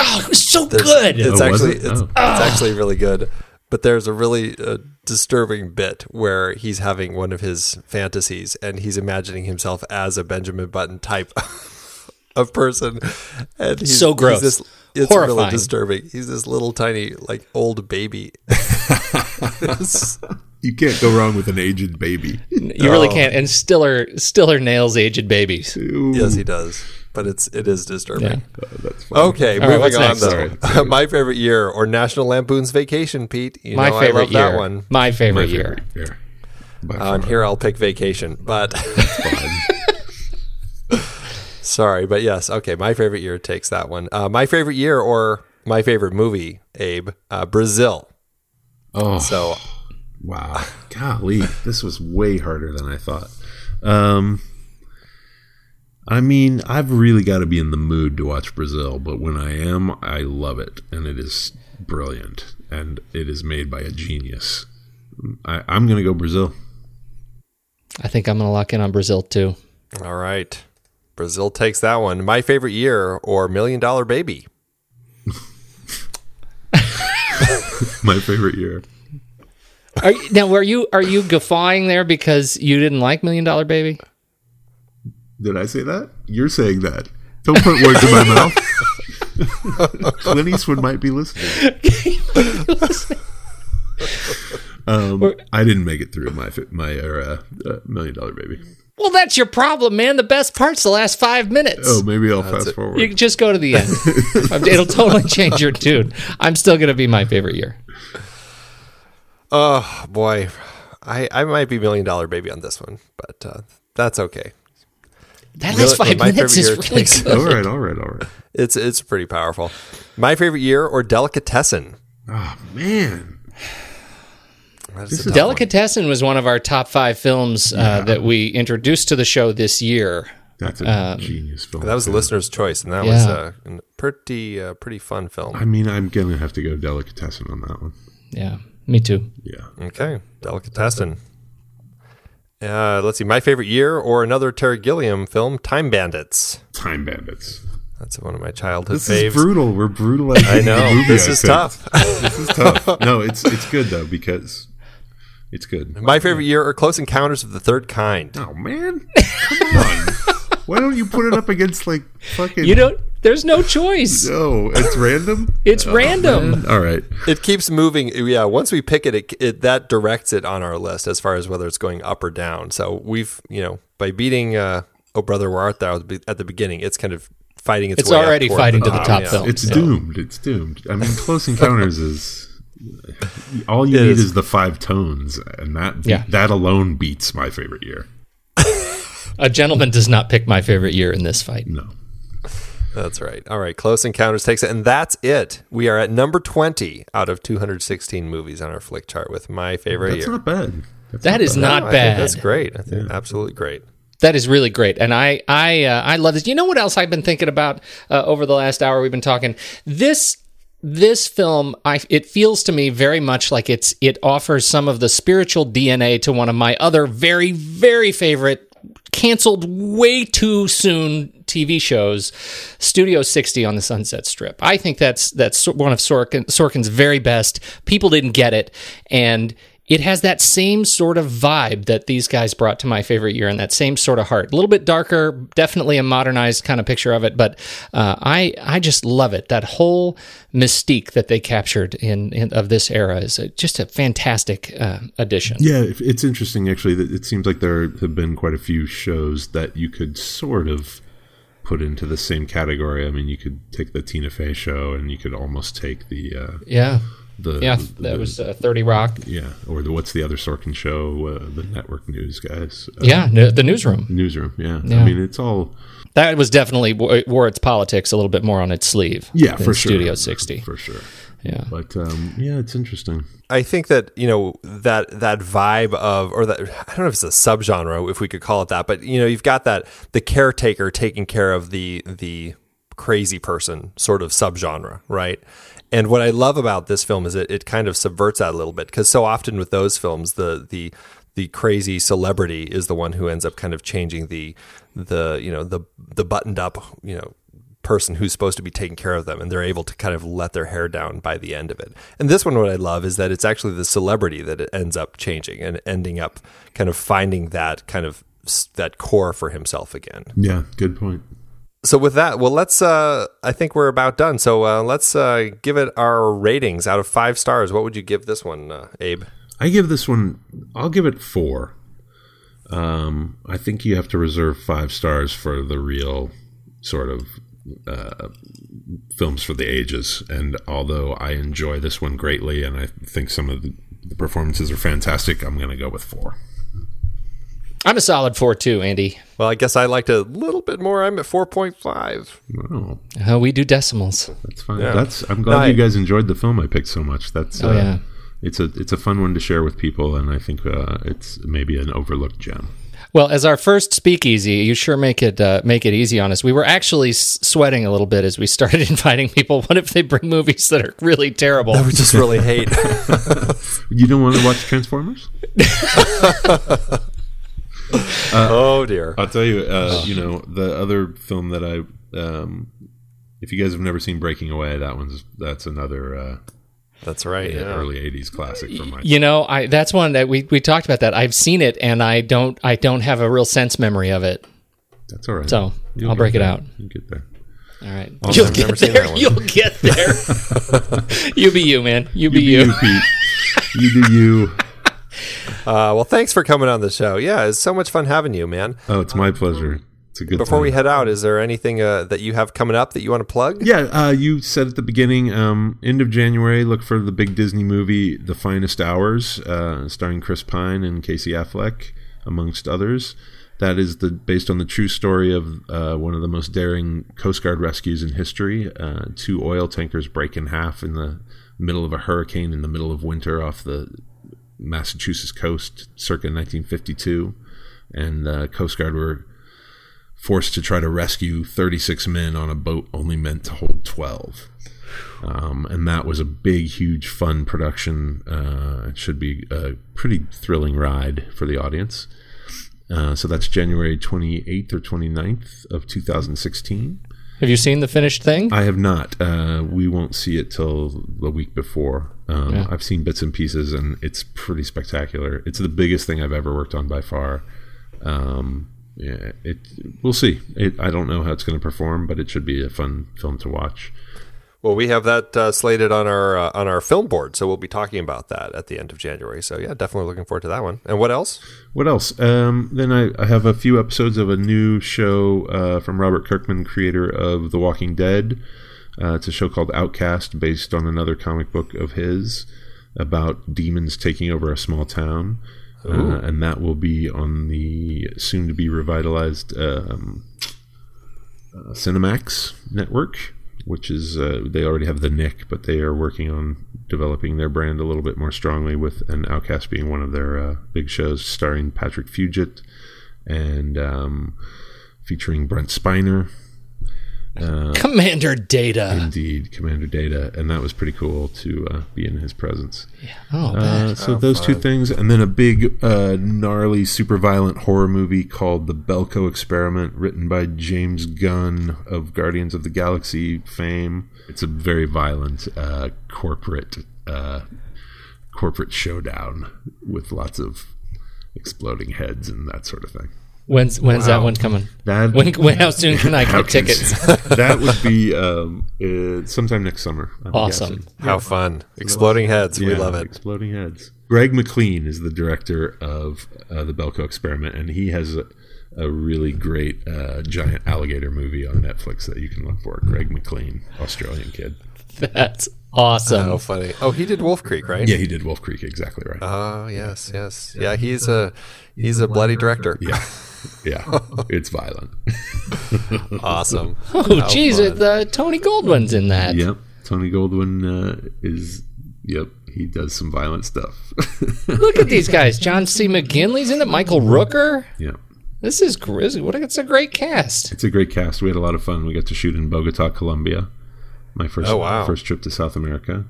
Oh, it was so There's- good. It's Oh, actually it? it's, Oh. it's actually really good. But there's a really uh, disturbing bit where he's having one of his fantasies and he's imagining himself as a Benjamin Button type *laughs* of person, and he's So gross. He's this, it's really disturbing. He's this little tiny like old baby. *laughs* *laughs* You can't go wrong with an aged baby. You really can't. And Stiller Stiller nails aged babies. yes, he does. But it's it is disturbing. Yeah. That's fine. Okay, All right, moving what's on next? though. Sorry. *laughs* My favorite year or National Lampoon's Vacation, Pete. You My know favorite I love year. that one. My favorite My year. favorite year. By On far. here, I'll pick Vacation, but *laughs* *laughs* sorry, but yes, okay. My favorite year takes that one. Uh, my favorite year or my favorite movie, Abe, uh, Brazil. Oh, So wow. Golly, this was way harder than I thought. Um, I mean, I've really got to be in the mood to watch Brazil, but when I am, I love it, and it is brilliant, and it is made by a genius. I, I'm going to go Brazil. I think I'm going to lock in on Brazil too. All right. Brazil takes that one. My favorite year or Million Dollar Baby. *laughs* My favorite year. Are, you- now, were you are you guffawing there because you didn't like Million Dollar Baby? Did I say that? You're saying that. Don't put words in my *laughs* mouth. Clint Eastwood might be listening. um, I didn't make it through my my uh, uh, million dollar baby. Well, that's your problem, man. The best part's the last five minutes. Oh, maybe I'll fast forward. You can just go to the end. *laughs* It'll totally change your tune. I'm still going to be my favorite year. Oh, boy. I, I might be Million Dollar Baby on this one, but uh, that's okay. That Really- last five my minutes favorite is year really takes- good. all right, all right, all right. It's it's pretty powerful. My favorite year or Delicatessen. Oh man, That's This a is- tough Delicatessen was one of our top five films uh, that we introduced to the show this year. that's a genius film. That was the listener's choice, and that Yeah. was uh, a pretty uh, pretty fun film. I mean, I'm gonna have to go delicatessen on that one. Yeah, me too. Yeah, Okay, Delicatessen. Uh, let's see. My favorite year or another Terry Gilliam film, Time Bandits. Time Bandits. That's one of my childhood This faves. is brutal. We're brutal. I know the movie, this I is think. tough. This is tough. No, it's it's good though because it's good. My favorite year or Close Encounters of the Third Kind. Oh man, come on. *laughs* Why don't you put it up against like fucking? You don't. There's no choice. No, it's random. *laughs* It's random. All right. It keeps moving. Yeah, once we pick it, it, it that directs it on our list as far as whether it's going up or down. So we've, you know, by beating uh, "Oh Brother Where Art Thou" at the- at the beginning, it's kind of fighting its, It's way It's already toward fighting to the top yeah. film. It's doomed. It's doomed. I mean, Close *laughs* Encounters is all you It need is. is. the five tones, and that Yeah. that alone beats my favorite year. A gentleman does not pick my favorite year in this fight. No, That's right. All right, Close Encounters takes it, and that's it. We are at number twenty out of two hundred sixteen movies on our flick chart with my favorite that's year. not bad. That's That is No, not I think bad. that's great. I think absolutely great. That is really great, and I I uh, I love this. You know what else I've been thinking about uh, over the last hour? We've been talking this this film. I it feels to me very much like it's it offers some of the spiritual DNA to one of my other very very favorite canceled way too soon TV shows, Studio 60 on the Sunset Strip. I think that's that's one of Sorkin, Sorkin's very best. People didn't get it, and it has that same sort of vibe that these guys brought to my favorite year, and that same sort of heart. A little bit darker, definitely a modernized kind of picture of it, but uh, I I just love it. That whole mystique that they captured in, in of this era is a, just a fantastic uh, addition. Yeah, it's interesting actually. That it seems like there have been quite a few shows that you could sort of put into the same category. I mean, you could take the Tina Fey show, and you could almost take the uh, Yeah, the yeah, the- that the- was uh, Thirty Rock. yeah, or the what's the other Sorkin show? Uh, the network news guys. Uh, Yeah, no, the newsroom. newsroom. Yeah. Yeah. I mean, it's all That was definitely wo- wore its politics a little bit more on its sleeve. yeah for sure. Studio 60. for sure. Yeah. But um, yeah, it's interesting. I think that you know that that vibe of, or that I don't know if it's a subgenre, if we could call it that, but you know, you've got that the caretaker taking care of the the crazy person sort of subgenre, right? And what I love about this film is it, it kind of subverts that a little bit because so often with those films, the the the crazy celebrity is the one who ends up kind of changing the the you know the the buttoned up you know person who's supposed to be taking care of them and they're able to kind of let their hair down by the end of it. And this one what I love is that it's actually the celebrity that it ends up changing and ending up kind of finding that kind of that core for himself again. Yeah, good point. So with that, well let's uh I think we're about done. So uh let's uh give it our ratings out of 5 stars. What would you give this one, uh, Abe? I give this one. I'll give it four. Um, I think you have to reserve five stars for the real sort of uh, films for the ages. And although I enjoy this one greatly, and I think some of the, the performances are fantastic, I'm going to go with four. I'm a solid 4 too, Andy. Well, I guess I liked it a little bit more. I'm at 4.5. Wow, Uh, we do decimals. that's fine. Yeah. That's. I'm glad No, you guys enjoyed the film I picked so much. That's. Oh, uh, yeah. It's a it's a fun one to share with people, and I think uh, it's maybe an overlooked gem. Well, as our first speakeasy, you sure make it uh, make it easy on us. We were actually s- sweating a little bit as we started *laughs* inviting people. What if they bring movies that are really terrible? We just really hate. You don't want to watch Transformers? *laughs* oh dear. I'll tell you, uh, you know, the other film that I, um, if you guys have never seen Breaking Away, that one's that's another uh, That's right. Yeah. early '80s classic for my. You know, I that's one that we we talked about that. I've seen it and I don't I don't have a real sense memory of it. That's all right. So, You'll I'll get break it out. You get there. All right. I've You'll never get seen there. that one. You'll get *laughs* there. you be you, man. You be You, you. do you, Pete. You do you. Uh, well, thanks for coming on the show. Yeah, it's so much fun having you, man. Oh, it's my pleasure. It's a good. Before time. we head out, is there anything uh, that you have coming up that you want to plug? Yeah, uh, you said at the beginning, um, end of January, look for the big Disney movie, The Finest Hours, uh, starring Chris Pine and Casey Affleck, amongst others. That is the based on the true story of uh, one of the most daring Coast Guard rescues in history. Uh, two oil tankers break in half in the middle of a hurricane in the middle of winter off the Massachusetts coast, circa 1952, and uh, Coast Guard were forced to try to rescue 36 men on a boat only meant to hold 12. Um, and that was a big, huge, fun production. Uh, it should be a pretty thrilling ride for the audience. Uh, so that's January 28th or 29th of 2016. Have you seen the finished thing? I have not. Uh, we won't see it till the week before. Um, Yeah. I've seen bits and pieces, and it's pretty spectacular. It's the biggest thing I've ever worked on by far. Um, yeah, it. We'll see. It, I don't know how it's going to perform, but it should be a fun film to watch. Well, we have that uh, slated on our uh, on our film board, so we'll be talking about that at the end of January. So yeah, definitely looking forward to that one. And what else? What else? Um, then I, I have a few episodes of a new show uh, from Robert Kirkman, creator of The Walking Dead. Uh, it's a show called Outcast, based on another comic book of his about demons taking over a small town. Uh, and that will be on the soon to be revitalized um, uh, Cinemax network, which is uh, they already have the Knick, but they are working on developing their brand a little bit more strongly with an Outcast being one of their uh, big shows, starring Patrick Fugit and um, featuring Brent Spiner. Commander Data. Indeed, Commander Data, and that was pretty cool to uh, be in his presence. Oh, Uh, so those two things, and then a big, uh, gnarly, super violent horror movie called The Belko Experiment, written by James Gunn of Guardians of the Galaxy fame. It's a very violent uh, corporate uh, corporate showdown with lots of exploding heads and that sort of thing. When's when's that one coming? That When, when how soon can I *laughs* get tickets? *laughs* that would be um, uh, sometime next summer. I'm Awesome. guessing. How fun! Exploding heads. we love it. Exploding heads. Greg McLean is the director of uh, the Belko Experiment, and he has a, a really great uh, giant alligator movie on Netflix that you can look for. Greg McLean, Australian kid. *laughs* That's awesome. Oh, funny. Oh, he did Wolf Creek, right? Yeah, he did Wolf Creek. Exactly right. Oh, yes, yes. Yeah, he's a he's a bloody director. yeah, yeah. *laughs* It's violent. *laughs* Awesome. Oh, geez, it, uh, Tony Goldwyn's in that. yep. Tony Goldwyn uh, is. Yep, he does some violent stuff. Look at these guys. John C. McGinley's in it. Michael Rooker. yeah. This is grizzy. What? a- It's a great cast. It's a great cast. We had a lot of fun. We got to shoot in Bogota, Colombia. My first Oh, wow. first trip to South America.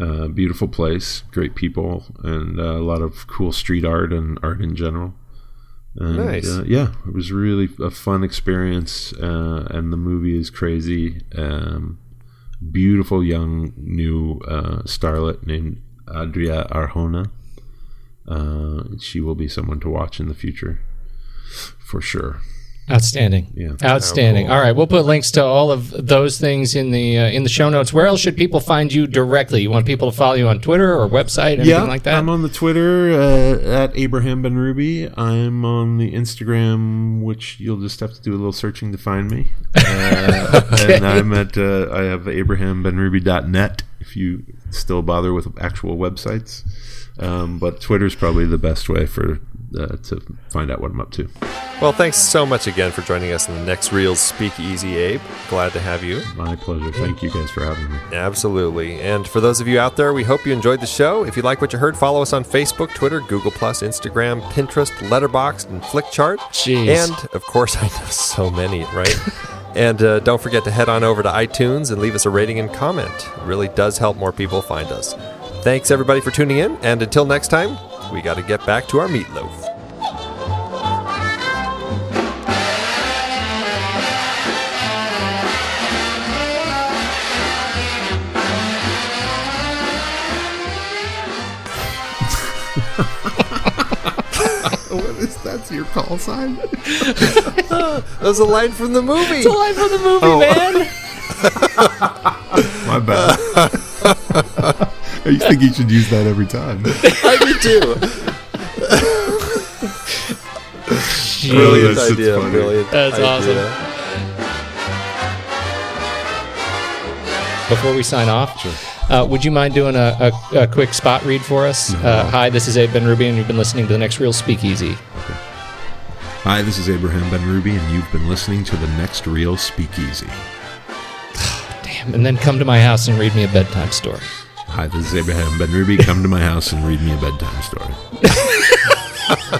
Uh, beautiful place, great people, and uh, a lot of cool street art and art in general. And, Nice. Uh, yeah, it was really a fun experience, uh, and the movie is crazy. Um, beautiful young new uh, starlet named Adria Arjona. Uh, she will be someone to watch in the future, for sure. Outstanding. Yeah. Outstanding. All right, we'll put links to all of those things in the uh, in the show notes. Where else should people find you directly? You want people to follow you on Twitter or website, anything like that? I'm on the Twitter uh, at Abraham Benrubi. I'm on the Instagram, which you'll just have to do a little searching to find me. Uh, *laughs* And I'm at uh, I have abrahambenrubi.net if you still bother with actual websites. Um, but Twitter's probably the best way for uh, to find out what I'm up to. Well, thanks so much again for joining us in the next Reels Speakeasy, Abe. Glad to have you. My pleasure. Thank you guys for having me. Absolutely. And for those of you out there, we hope you enjoyed the show. If you like what you heard, follow us on Facebook, Twitter, Google Plus, Instagram, Pinterest, Letterboxd, and Flickchart. Jeez. And of course, *laughs* I know so many, right? *laughs* and uh, don't forget to head on over to iTunes and leave us a rating and comment. It really does help more people find us. Thanks everybody for tuning in, and until next time, we got to get back to our meatloaf. *laughs* what is that's your call sign? that was a line from the movie. It's a line from the movie, oh. man. *laughs* My bad. *laughs* *laughs* I used to think you should use that every time. *laughs* I do too. *laughs* Brilliant That's- idea. it's funny. Brilliant. That's idea. awesome. Before we sign off, uh, would you mind doing a, a, a quick spot read for us? Uh, hi, this is Abe Benrubi, and you've been listening to the Next Reel Speakeasy. Hi, this is Abraham Benrubi, and you've been listening to the Next Reel Speakeasy. *sighs* Damn, and then come to my house and read me a bedtime story. Hi, this is Abraham Benrubi. Come to my house and read me a bedtime story. *laughs*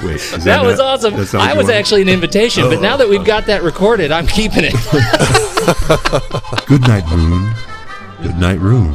Wait, that, That was not- awesome. what I was wanted? actually an invitation, but oh. now that we've got that recorded, I'm keeping it. *laughs* Good night, Moon. Good night, Room.